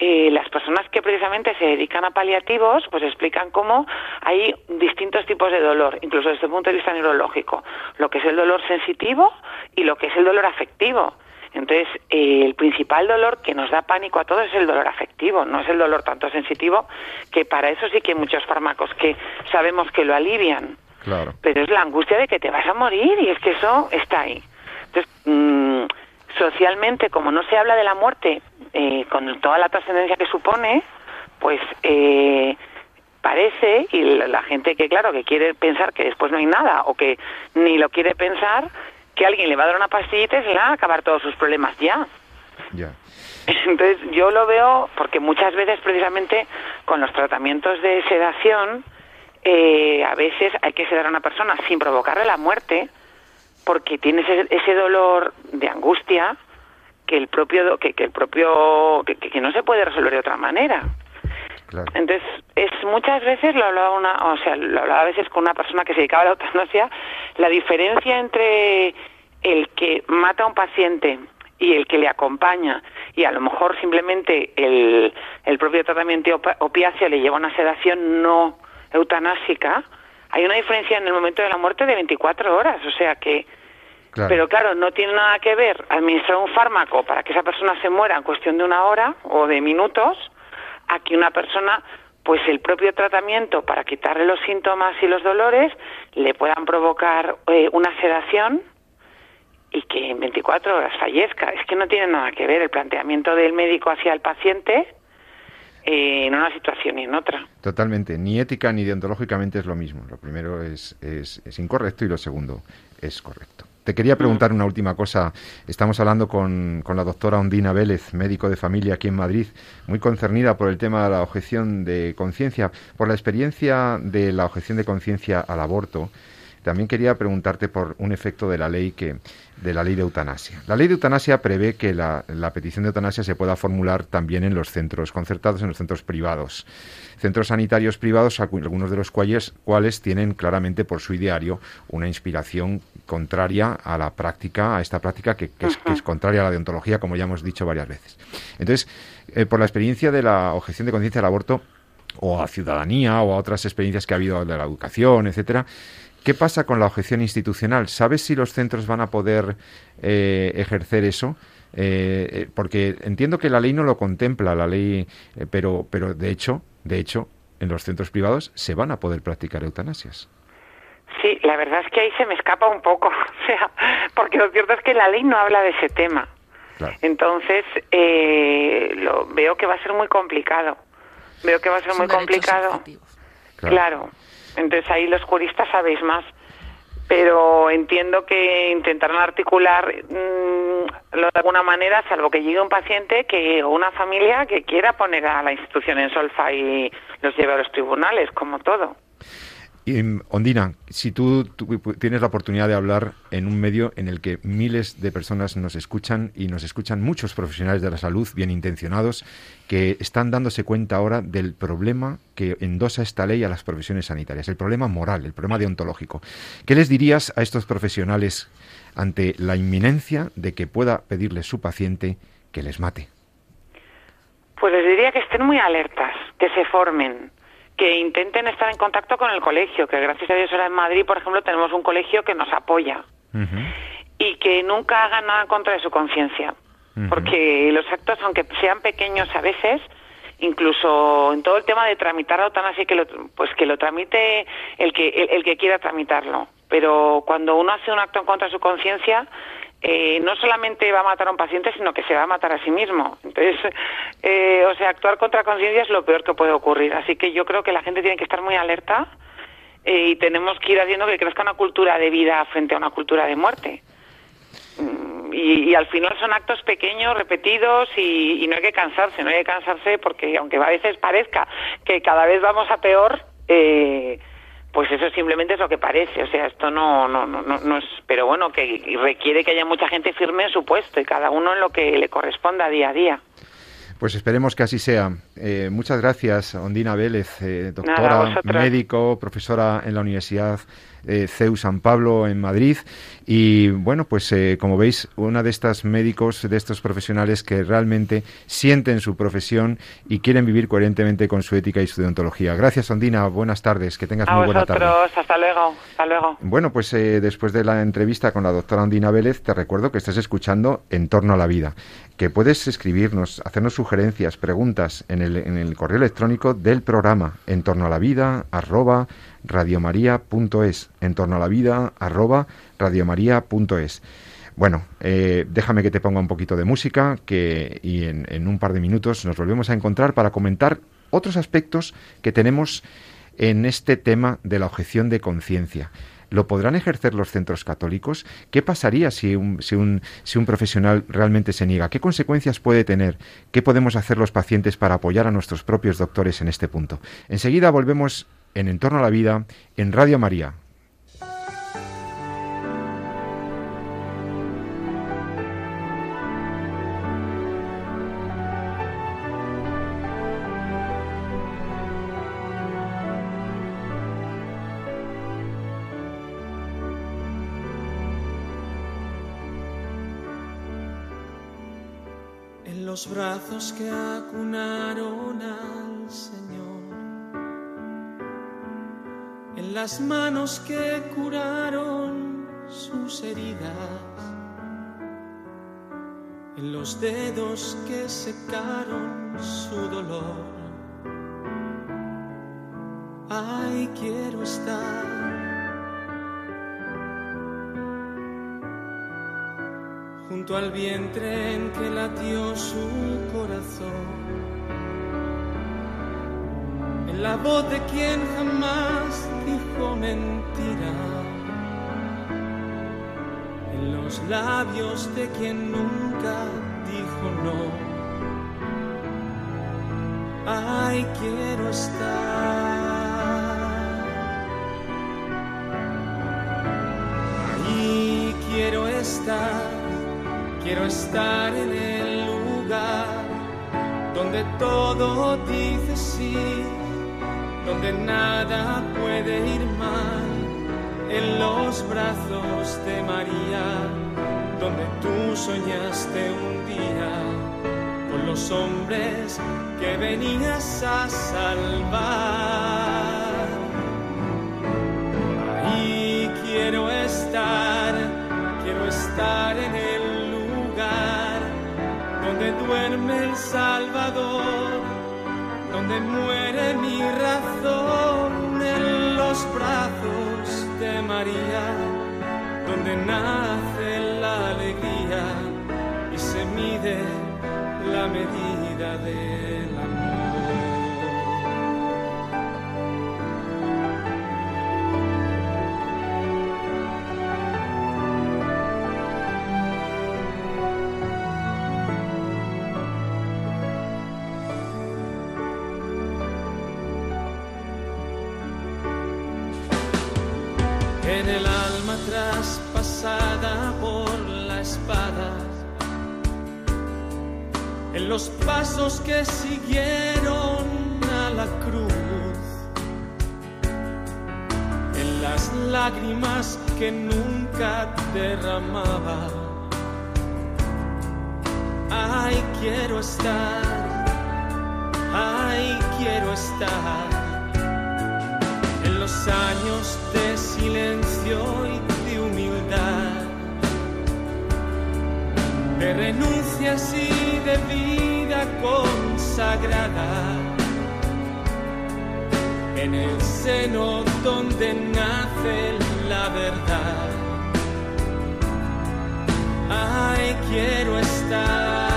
eh, las personas que precisamente se dedican a paliativos, pues explican cómo hay distintos tipos de dolor, incluso desde el punto de vista neurológico, lo que es el dolor sensitivo y lo que es el dolor afectivo. Entonces, eh, el principal dolor que nos da pánico a todos es el dolor afectivo, no es el dolor tanto sensitivo, que para eso sí que hay muchos fármacos que sabemos que lo alivian. Claro. Pero es la angustia de que te vas a morir y es que eso está ahí. Entonces, mm, socialmente, como no se habla de la muerte eh, con toda la trascendencia que supone, pues eh, parece, y la, gente que, claro, que quiere pensar que después no hay nada o que ni lo quiere pensar, que alguien le va a dar una pastillita y se le va a acabar todos sus problemas ya. Ya. Entonces yo lo veo porque muchas veces precisamente con los tratamientos de sedación eh, a veces hay que sedar a una persona sin provocarle la muerte porque tienes ese, dolor de angustia que el propio que, el propio que, no se puede resolver de otra manera. Entonces es muchas veces lo hablaba una o sea lo hablaba a veces con una persona que se dedicaba a la eutanasia la diferencia entre el que mata a un paciente y el que le acompaña y a lo mejor simplemente el, el propio tratamiento opiáceo le lleva a una sedación no eutanásica hay una diferencia en el momento de la muerte de 24 horas, o sea que... Pero claro, no tiene nada que ver administrar un fármaco para que esa persona se muera en cuestión de una hora o de minutos, a que una persona, pues el propio tratamiento para quitarle los síntomas y los dolores le puedan provocar eh, una sedación y que en 24 horas fallezca. Es que no tiene nada que ver el planteamiento del médico hacia el paciente eh, en una situación y en otra. Totalmente, ni ética ni deontológicamente es lo mismo. Lo primero es, es, incorrecto y lo segundo es correcto. Te quería preguntar una última cosa. Estamos hablando con, con, la doctora Ondina Vélez, médico de familia aquí en Madrid, muy concernida por el tema de la objeción de conciencia, por la experiencia de la objeción de conciencia al aborto. También quería preguntarte por un efecto de la ley que de la ley de eutanasia. La ley de eutanasia prevé que la, petición de eutanasia se pueda formular también en los centros concertados, en los centros privados. Centros sanitarios privados, algunos de los cuales, cuales tienen claramente por su ideario una inspiración contraria a la práctica, a esta práctica que, es, contraria a la deontología, como ya hemos dicho varias veces. Entonces, eh, por la experiencia de la objeción de conciencia al aborto, o a ciudadanía, o a otras experiencias que ha habido de la educación, etcétera, ¿Qué pasa con la objeción institucional? ¿Sabes si los centros van a poder eh, ejercer eso? Eh, eh, porque entiendo que la ley no lo contempla, la ley, pero, pero de hecho, de hecho, en los centros privados se van a poder practicar eutanasias. Sí, la verdad es que ahí se me escapa un poco, o sea, porque lo cierto es que la ley no habla de ese tema. Entonces, lo, veo que va a ser muy complicado. Veo que va a ser muy complicado. claro. Entonces ahí los juristas sabéis más. Pero entiendo que intentarán articular mm, de alguna manera, salvo que llegue un paciente que o una familia que quiera poner a la institución en solfa y los lleve a los tribunales, como todo. Y, Ondina, si tú, tienes la oportunidad de hablar en un medio en el que miles de personas nos escuchan y nos escuchan muchos profesionales de la salud bien intencionados que están dándose cuenta ahora del problema que endosa esta ley a las profesiones sanitarias, el problema moral, el problema deontológico. ¿Qué les dirías a estos profesionales ante la inminencia de que pueda pedirle su paciente que les mate? Pues les diría que estén muy alertas, que se formen, que intenten estar en contacto con el colegio, que gracias a Dios ahora en Madrid, por ejemplo, tenemos un colegio que nos apoya y que nunca hagan nada en contra de su conciencia, porque los actos, aunque sean pequeños a veces, incluso en todo el tema de tramitar la eutanasia, que lo, pues que lo tramite el que el que quiera tramitarlo, pero cuando uno hace un acto en contra de su conciencia, eh, no solamente va a matar a un paciente, sino que se va a matar a sí mismo. Entonces, eh, o sea, actuar contra conciencia es lo peor que puede ocurrir. Así que yo creo que la gente tiene que estar muy alerta eh, y tenemos que ir haciendo que crezca una cultura de vida frente a una cultura de muerte. Mm, y, al final son actos pequeños, repetidos, y, y, no hay que cansarse, no hay que cansarse porque aunque a veces parezca que cada vez vamos a peor, eh, pues eso simplemente es lo que parece, o sea, esto no, no, no, no es, pero bueno, que requiere que haya mucha gente firme en su puesto y cada uno en lo que le corresponda día a día. Pues esperemos que así sea. Eh, muchas gracias, Ondina Vélez, eh, doctora, médico, profesora en la Universidad eh, CEU San Pablo en Madrid. Y bueno, pues eh, como veis, una de estas médicos, de estos profesionales que realmente sienten su profesión y quieren vivir coherentemente con su ética y su deontología. Gracias, Ondina. Buenas tardes. Que tengas muy buena tarde. Hasta luego. Hasta luego. Bueno, pues eh, después de la entrevista con la doctora Ondina Vélez, te recuerdo que estás escuchando En torno a la vida que puedes escribirnos, hacernos sugerencias, preguntas en el, en el correo electrónico del programa en torno a la vida arroba radiomaria.es, en torno a la vida, arroba radiomaria.es. Bueno, eh, déjame que te ponga un poquito de música que, y en, en un par de minutos nos volvemos a encontrar para comentar otros aspectos que tenemos en este tema de la objeción de conciencia. ¿Lo podrán ejercer los centros católicos? ¿Qué pasaría si un, si, un, si un, profesional realmente se niega? ¿Qué consecuencias puede tener? ¿Qué podemos hacer los pacientes para apoyar a nuestros propios doctores en este punto? Enseguida volvemos en Entorno a la Vida en Radio María. En los brazos que acunaron las manos que curaron sus heridas, en los dedos que secaron su dolor. Ay, quiero estar. Junto al vientre en que latió su corazón la voz de quien jamás dijo mentira, en los labios de quien nunca dijo no. Ay, quiero estar. Y quiero estar, quiero estar en el lugar donde todo dice sí donde nada puede ir mal, en los brazos de María, donde tú soñaste un día con los hombres que venías a salvar. Ahí quiero estar, quiero estar en el lugar donde duerme el Salvador donde muere mi razón en los brazos de María, donde nace la alegría y se mide la medida del los pasos que siguieron a la cruz, en las lágrimas que nunca derramaba. Ay, quiero estar, ay, quiero estar. En los años de silencio y de humildad, de renuncias y de vida consagrada, en el seno donde nace la verdad. Ay, quiero estar.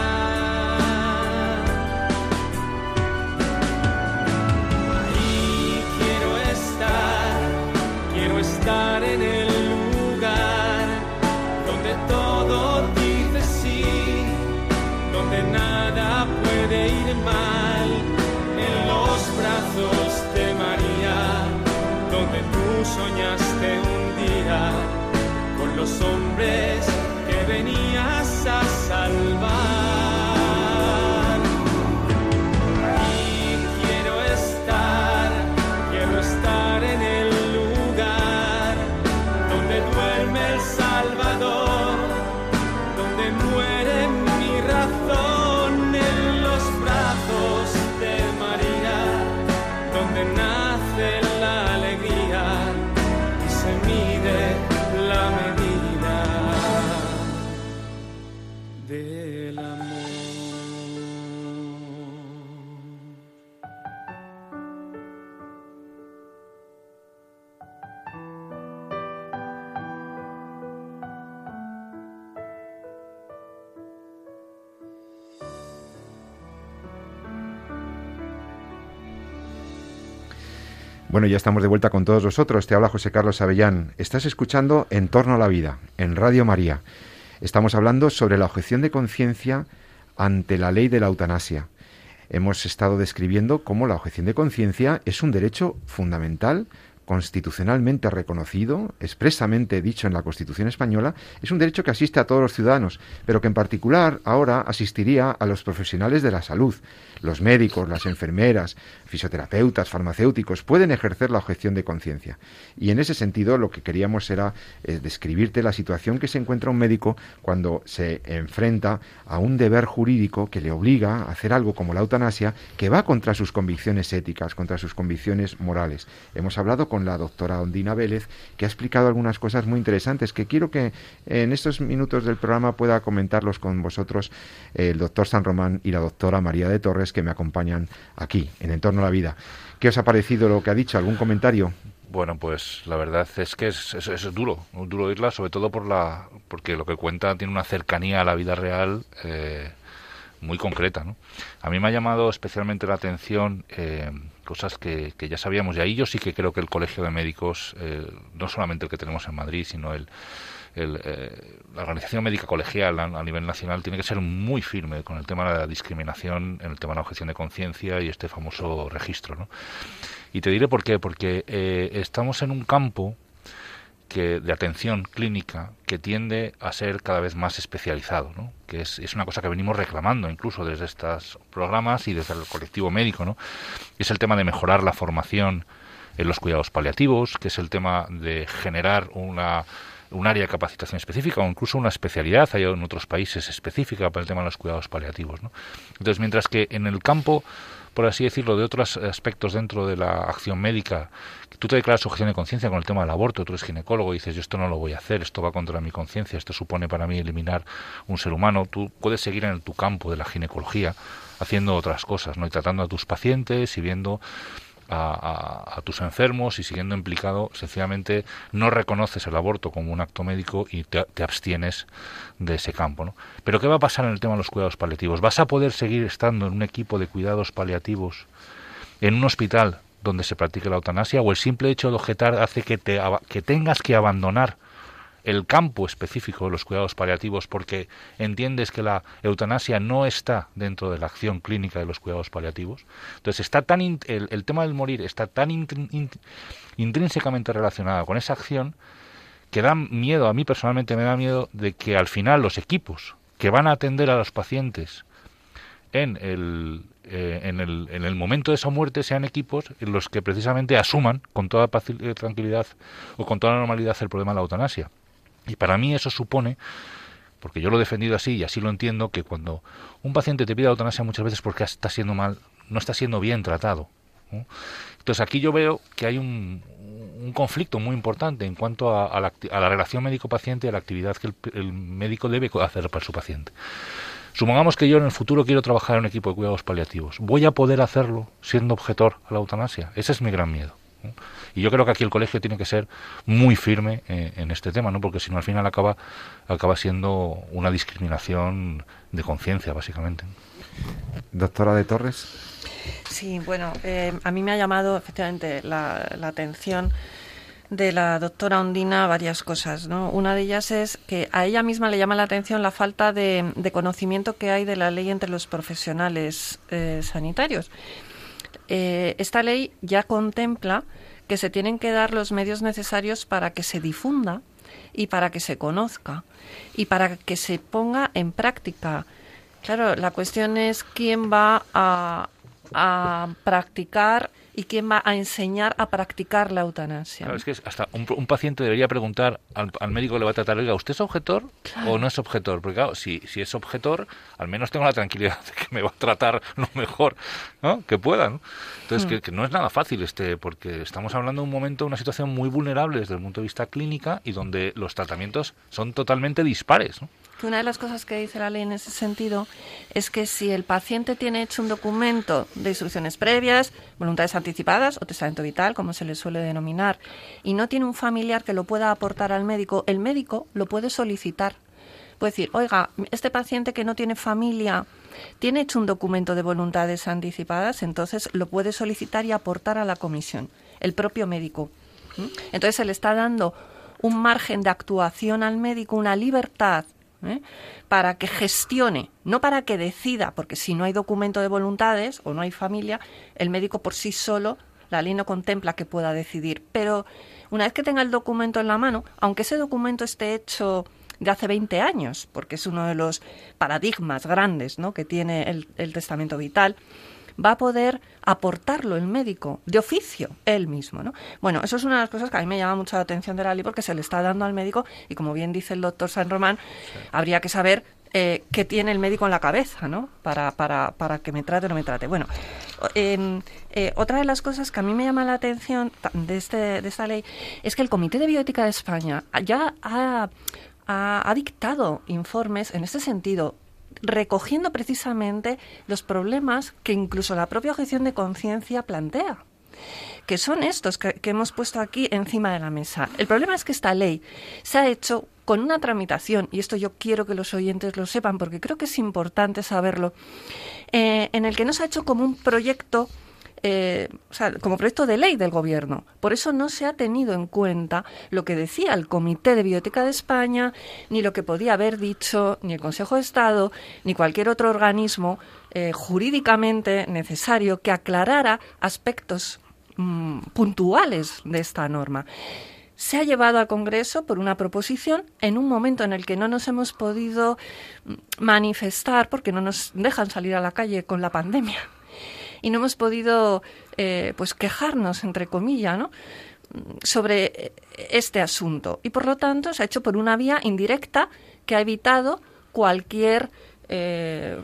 Los hombres que venías a salvar. Bueno, ya estamos de vuelta con todos vosotros. Te habla José Carlos Avellán. Estás escuchando En torno a la vida, en Radio María. Estamos hablando sobre la objeción de conciencia ante la ley de la eutanasia. Hemos estado describiendo cómo la objeción de conciencia es un derecho fundamental constitucionalmente reconocido, expresamente dicho en la Constitución española, es un derecho que asiste a todos los ciudadanos, pero que en particular ahora asistiría a los profesionales de la salud. Los médicos, las enfermeras, fisioterapeutas, farmacéuticos pueden ejercer la objeción de conciencia. Y en ese sentido lo que queríamos era eh, describirte la situación que se encuentra un médico cuando se enfrenta a un deber jurídico que le obliga a hacer algo como la eutanasia que va contra sus convicciones éticas, contra sus convicciones morales. Hemos hablado la doctora Ondina Vélez, que ha explicado algunas cosas muy interesantes que quiero que en estos minutos del programa pueda comentarlos con vosotros el doctor San Román y la doctora María de Torres, que me acompañan aquí, en Entorno a la Vida. ¿Qué os ha parecido lo que ha dicho? ¿Algún comentario? Bueno, pues la verdad es que es, es, duro, duro oírla, sobre todo por la, porque lo que cuenta tiene una cercanía a la vida real eh, muy concreta. ¿no? A mí me ha llamado especialmente la atención eh, cosas que, que, ya sabíamos, y ahí yo sí que creo que el Colegio de Médicos, eh, no solamente el que tenemos en Madrid, sino el, eh, la organización médica colegial a, a, nivel nacional tiene que ser muy firme con el tema de la discriminación, en el tema de la objeción de conciencia y este famoso registro. ¿no? Y te diré por qué, porque eh, estamos en un campo que, de atención clínica que tiende a ser cada vez más especializado, ¿no? que es, es, una cosa que venimos reclamando incluso desde estos programas y desde el colectivo médico, ¿no? es el tema de mejorar la formación en los cuidados paliativos, que es el tema de generar una un área de capacitación específica o incluso una especialidad, hay en otros países específica para el tema de los cuidados paliativos. ¿no? Entonces, mientras que en el campo, por así decirlo, de otros aspectos dentro de la acción médica, tú te declaras objeción de conciencia con el tema del aborto, tú eres ginecólogo y dices, yo esto no lo voy a hacer, esto va contra mi conciencia, esto supone para mí eliminar un ser humano, tú puedes seguir en tu campo de la ginecología haciendo otras cosas, ¿no? Y tratando a tus pacientes y viendo a, a, tus enfermos y siguiendo implicado, sencillamente no reconoces el aborto como un acto médico y te, te, abstienes de ese campo. ¿no? Pero ¿qué va a pasar en el tema de los cuidados paliativos? ¿Vas a poder seguir estando en un equipo de cuidados paliativos en un hospital donde se practique la eutanasia o el simple hecho de objetar hace que, te, que tengas que abandonar el campo específico de los cuidados paliativos porque entiendes que la eutanasia no está dentro de la acción clínica de los cuidados paliativos. Entonces está tan el, el, tema del morir está tan intrínsecamente relacionado con esa acción que da miedo, a mí personalmente me da miedo de que al final los equipos que van a atender a los pacientes en el, eh, en, el, en el momento de esa muerte sean equipos en los que precisamente asuman con toda eh, tranquilidad o con toda normalidad el problema de la eutanasia. Y para mí eso supone, porque yo lo he defendido así y así lo entiendo, que cuando un paciente te pide eutanasia muchas veces porque está siendo mal, no está siendo bien tratado. Entonces aquí yo veo que hay un, conflicto muy importante en cuanto a, la, la, relación médico-paciente y a la actividad que el, el médico debe hacer para su paciente. Supongamos que yo en el futuro quiero trabajar en un equipo de cuidados paliativos. ¿Voy a poder hacerlo siendo objetor a la eutanasia? Ese es mi gran miedo. Y yo creo que aquí el colegio tiene que ser muy firme eh, en este tema, ¿no? porque si no al final acaba, acaba siendo una discriminación de conciencia, básicamente. Doctora de Torres. Sí, bueno, eh, a mí me ha llamado efectivamente la, la atención de la doctora Ondina varias cosas. ¿no? Una de ellas es que a ella misma le llama la atención la falta de, conocimiento que hay de la ley entre los profesionales eh, sanitarios. Eh, esta ley ya contempla que se tienen que dar los medios necesarios para que se difunda y para que se conozca y para que se ponga en práctica. Claro, la cuestión es quién va a, a practicar y quién va a enseñar a practicar la eutanasia. Claro, es que hasta un, paciente debería preguntar al, médico que le va a tratar, oiga, ¿usted es objetor o no es objetor? Porque claro, si, si es objetor, al menos tengo la tranquilidad de que me va a tratar lo mejor que pueda. ¿no? Entonces, que, mm. que, no es nada fácil, este porque estamos hablando de un momento, una situación muy vulnerable desde el punto de vista clínica y donde los tratamientos son totalmente dispares. ¿no? Una de las cosas que dice la ley en ese sentido es que si el paciente tiene hecho un documento de instrucciones previas, voluntades anticipadas o testamento vital, como se le suele denominar, y no tiene un familiar que lo pueda aportar al médico, el médico lo puede solicitar. Puede decir, oiga, este paciente que no tiene familia tiene hecho un documento de voluntades anticipadas, entonces lo puede solicitar y aportar a la comisión, el propio médico. Entonces se le está dando un margen de actuación al médico, una libertad ¿eh? para que gestione, no para que decida, porque si no hay documento de voluntades o no hay familia, el médico por sí solo, la ley no contempla que pueda decidir. Pero una vez que tenga el documento en la mano, aunque ese documento esté hecho de hace 20 años, porque es uno de los paradigmas grandes ¿no? que tiene el, el testamento vital, va a poder aportarlo el médico de oficio, él mismo. ¿no? Bueno, eso es una de las cosas que a mí me llama mucho la atención de la ley porque se le está dando al médico y como bien dice el doctor San Román, habría que saber eh, qué tiene el médico en la cabeza, ¿no? Para, para, para que me trate o no me trate. Bueno, em, eh, otra de las cosas que a mí me llama la atención de, este, de esta ley es que el Comité de Bioética de España ya ha, ha, ha dictado informes en este sentido recogiendo precisamente los problemas que incluso la propia objeción de conciencia plantea que son estos que, hemos puesto aquí encima de la mesa. El problema es que esta ley se ha hecho con una tramitación, y esto yo quiero que los oyentes lo sepan porque creo que es importante saberlo, eh, en el que no se ha hecho como un proyecto eh, o sea, como proyecto de ley del Gobierno. Por eso no se ha tenido en cuenta lo que decía el Comité de Biblioteca de España, ni lo que podía haber dicho ni el Consejo de Estado, ni cualquier otro organismo eh, jurídicamente necesario que aclarara aspectos mm, puntuales de esta norma se ha llevado al Congreso por una proposición en un momento en el que no nos hemos podido mm, manifestar porque no nos dejan salir a la calle con la pandemia y no hemos podido eh, pues quejarnos, entre comillas, ¿no? sobre este asunto. Y por lo tanto se ha hecho por una vía indirecta que ha evitado cualquier eh,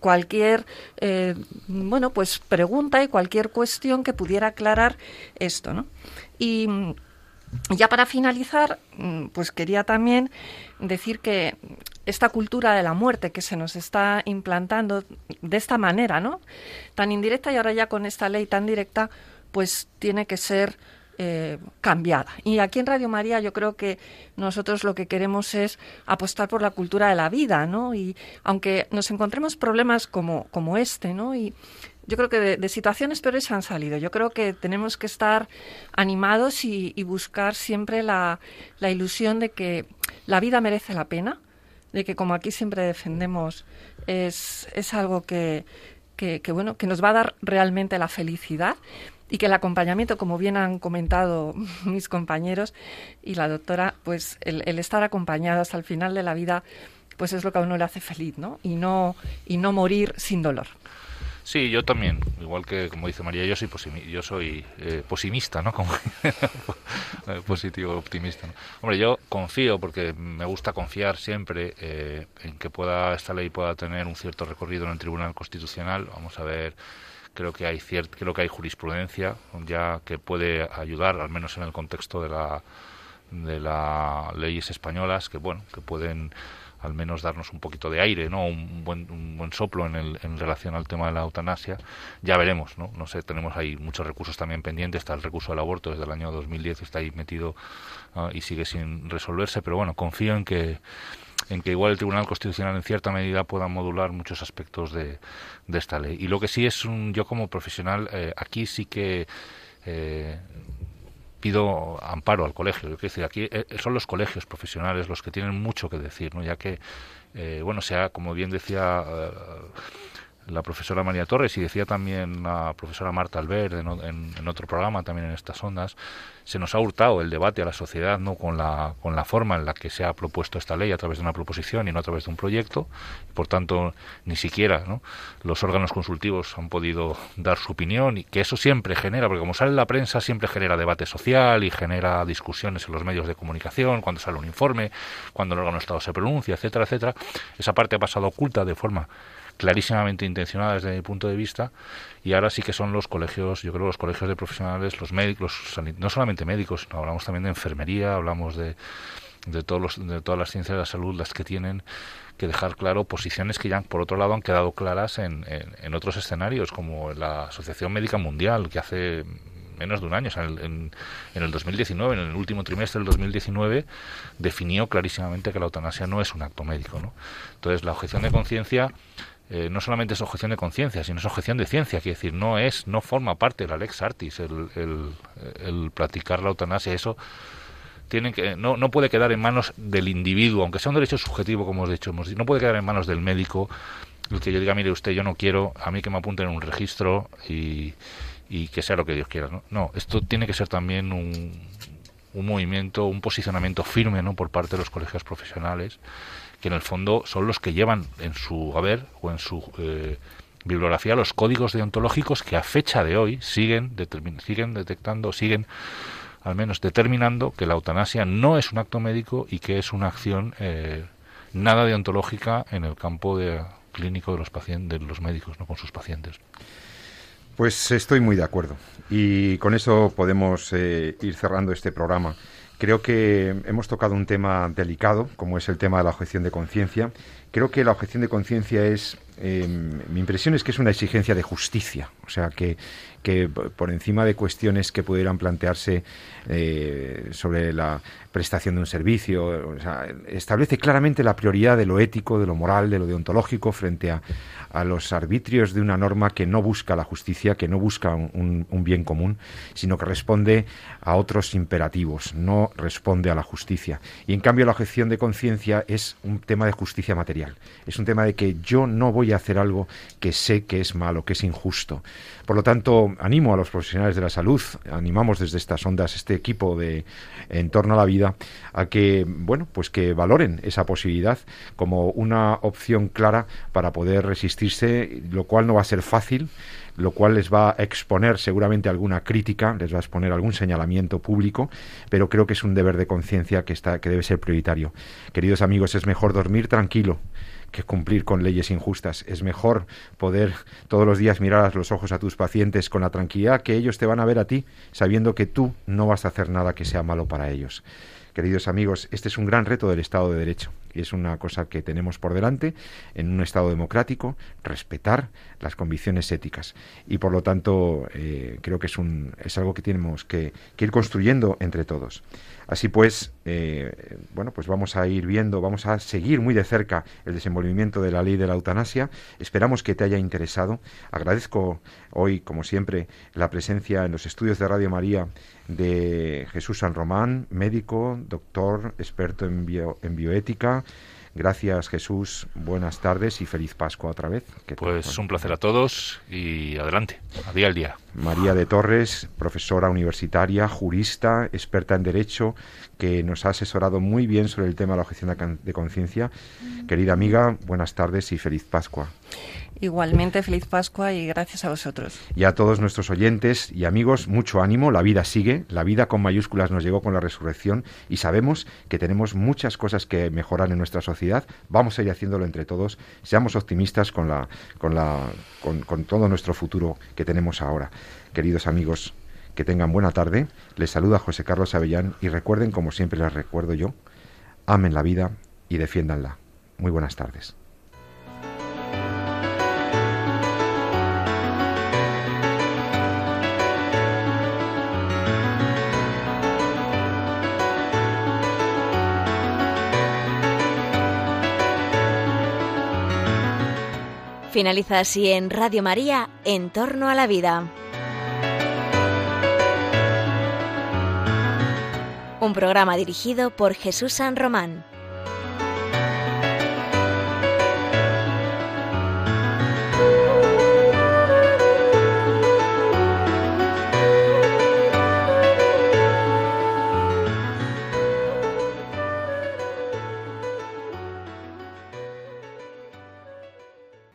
cualquier eh, bueno pues pregunta y cualquier cuestión que pudiera aclarar esto ¿no? y ya para finalizar pues quería también decir que esta cultura de la muerte que se nos está implantando de esta manera, ¿no? Tan indirecta y ahora ya con esta ley tan directa, pues tiene que ser eh, cambiada. Y aquí en Radio María yo creo que nosotros lo que queremos es apostar por la cultura de la vida, ¿no? Y aunque nos encontremos problemas como, como este, ¿no? Y yo creo que de, situaciones peores han salido. Yo creo que tenemos que estar animados y, buscar siempre la, ilusión de que la vida merece la pena, de que como aquí siempre defendemos es, es algo que, que, bueno, que nos va a dar realmente la felicidad y que el acompañamiento, como bien han comentado mis compañeros y la doctora, pues el, el estar acompañado hasta el final de la vida, pues es lo que a uno le hace feliz, ¿no? Y no, y no morir sin dolor. Sí, yo también, igual que como dice María, yo soy yo soy eh, posimista, ¿no? Como eh, positivo, optimista. Hombre, yo confío porque me gusta confiar siempre eh, en que pueda esta ley pueda tener un cierto recorrido en el Tribunal Constitucional. Vamos a ver creo que hay creo que hay jurisprudencia ya que puede ayudar al menos en el contexto de la de las leyes españolas que bueno que pueden al menos darnos un poquito de aire, ¿no? Un buen, un buen soplo en, el, en relación al tema de la eutanasia. Ya veremos, ¿no? No sé, tenemos ahí muchos recursos también pendientes. Está el recurso del aborto desde el año 2010, está ahí metido ah, y sigue sin resolverse. Pero bueno, confío en que en que igual el Tribunal Constitucional en cierta medida pueda modular muchos aspectos de, de esta ley. Y lo que sí es un, yo como profesional, eh, aquí sí que eh, pido amparo al colegio. Yo quiero decir, aquí eh, son los colegios profesionales los que tienen mucho que decir, ¿no? ya que, eh, bueno, sea, como bien decía eh, la profesora María Torres y decía también la profesora Marta Albert en, otro programa, también en estas ondas, se nos ha hurtado el debate a la sociedad no con la, con la forma en la que se ha propuesto esta ley a través de una proposición y no a través de un proyecto. por tanto, ni siquiera los órganos consultivos han podido dar su opinión y que eso siempre genera, porque como sale en la prensa, siempre genera debate social y genera discusiones en los medios de comunicación, cuando sale un informe, cuando el órgano de Estado se pronuncia, etcétera, etcétera. Esa parte ha pasado oculta de forma clarísimamente intencionada desde mi punto de vista y ahora sí que son los colegios, yo creo los colegios de profesionales, los médicos, no solamente médicos, sino hablamos también de enfermería, hablamos de, de, todos los, de todas las ciencias de la salud, las que tienen que dejar claro posiciones que ya, por otro lado, han quedado claras en, en, otros escenarios, como la Asociación Médica Mundial, que hace menos de un año, en, en, en, el 2019, en el último trimestre del 2019, definió clarísimamente que la eutanasia no es un acto médico. ¿no? Entonces, la objeción de conciencia eh, no solamente es objeción de conciencia, sino es objeción de ciencia, quiere decir, no es, no forma parte de la lex artis el, el, practicar la eutanasia, eso tiene que, no, no puede quedar en manos del individuo, aunque sea un derecho subjetivo, como hemos dicho, no puede quedar en manos del médico el que yo diga, mire usted, yo no quiero, a mí que me apunten en un registro y, y que sea lo que Dios quiera. ¿no? no, esto tiene que ser también un, un movimiento, un posicionamiento firme ¿no? por parte de los colegios profesionales que en el fondo son los que llevan en su haber o en su eh, bibliografía los códigos deontológicos que a fecha de hoy siguen, siguen detectando, siguen al menos determinando que la eutanasia no es un acto médico y que es una acción eh, nada deontológica en el campo de, clínico de los pacientes, de los médicos, no con sus pacientes. Pues estoy muy de acuerdo y con eso podemos eh, ir cerrando este programa. Creo que hemos tocado un tema delicado, como es el tema de la objeción de conciencia. Creo que la objeción de conciencia es, eh, mi impresión es que es una exigencia de justicia, o sea, que, que por encima de cuestiones que pudieran plantearse eh, sobre la prestación de un servicio, establece claramente la prioridad de lo ético, de lo moral, de lo deontológico frente a, a los arbitrios de una norma que no busca la justicia, que no busca un, un, bien común, sino que responde a otros imperativos, no responde a la justicia. Y en cambio la objeción de conciencia es un tema de justicia material, es un tema de que yo no hacer algo que sé que es malo, que es injusto. Por lo tanto, animo a los profesionales de la salud, animamos desde estas ondas este equipo de en torno a la vida a que, bueno, pues que valoren esa posibilidad como una opción clara para poder resistirse, lo cual no va a ser fácil, lo cual les va a exponer seguramente alguna crítica, les va a exponer algún señalamiento público, pero creo que es un deber de conciencia que está que debe ser prioritario. Queridos amigos, es mejor dormir tranquilo que cumplir con leyes injustas. Es mejor poder todos los días mirar a los ojos a tus pacientes con la tranquilidad que ellos te van a ver a ti, sabiendo que tú no vas a hacer nada que sea malo para ellos. Queridos amigos, este es un gran reto del Estado de Derecho y es una cosa que tenemos por delante en un Estado democrático, respetar las convicciones éticas. Y por lo tanto, eh, creo que es, un, es algo que tenemos que, que ir construyendo entre todos. Así pues, eh, bueno, pues vamos a ir viendo, vamos a seguir muy de cerca el desenvolvimiento de la ley de la eutanasia. Esperamos que te haya interesado. Agradezco hoy, como siempre, la presencia en los estudios de Radio María de Jesús San Román, médico, doctor, experto en, bio, en bioética, Gracias Jesús, buenas tardes y feliz Pascua otra vez. pues un placer a todos y adelante, a día al día. María de Torres, profesora universitaria, jurista, experta en Derecho, que nos ha asesorado muy bien sobre el tema de la objeción de conciencia. Querida amiga, buenas tardes y feliz Pascua. Igualmente, feliz Pascua y gracias a vosotros. Y a todos nuestros oyentes y amigos, mucho ánimo, la vida sigue, la vida con mayúsculas nos llegó con la resurrección y sabemos que tenemos muchas cosas que mejorar en nuestra sociedad, vamos a ir haciéndolo entre todos, seamos optimistas con, la, con, la, con, con todo nuestro futuro que tenemos ahora. Queridos amigos, que tengan buena tarde, les saluda José Carlos Avellán y recuerden, como siempre les recuerdo yo, amen la vida y defiéndanla. Muy buenas tardes. Finaliza así en Radio María, En torno a la vida. Un programa dirigido por Jesús San Román.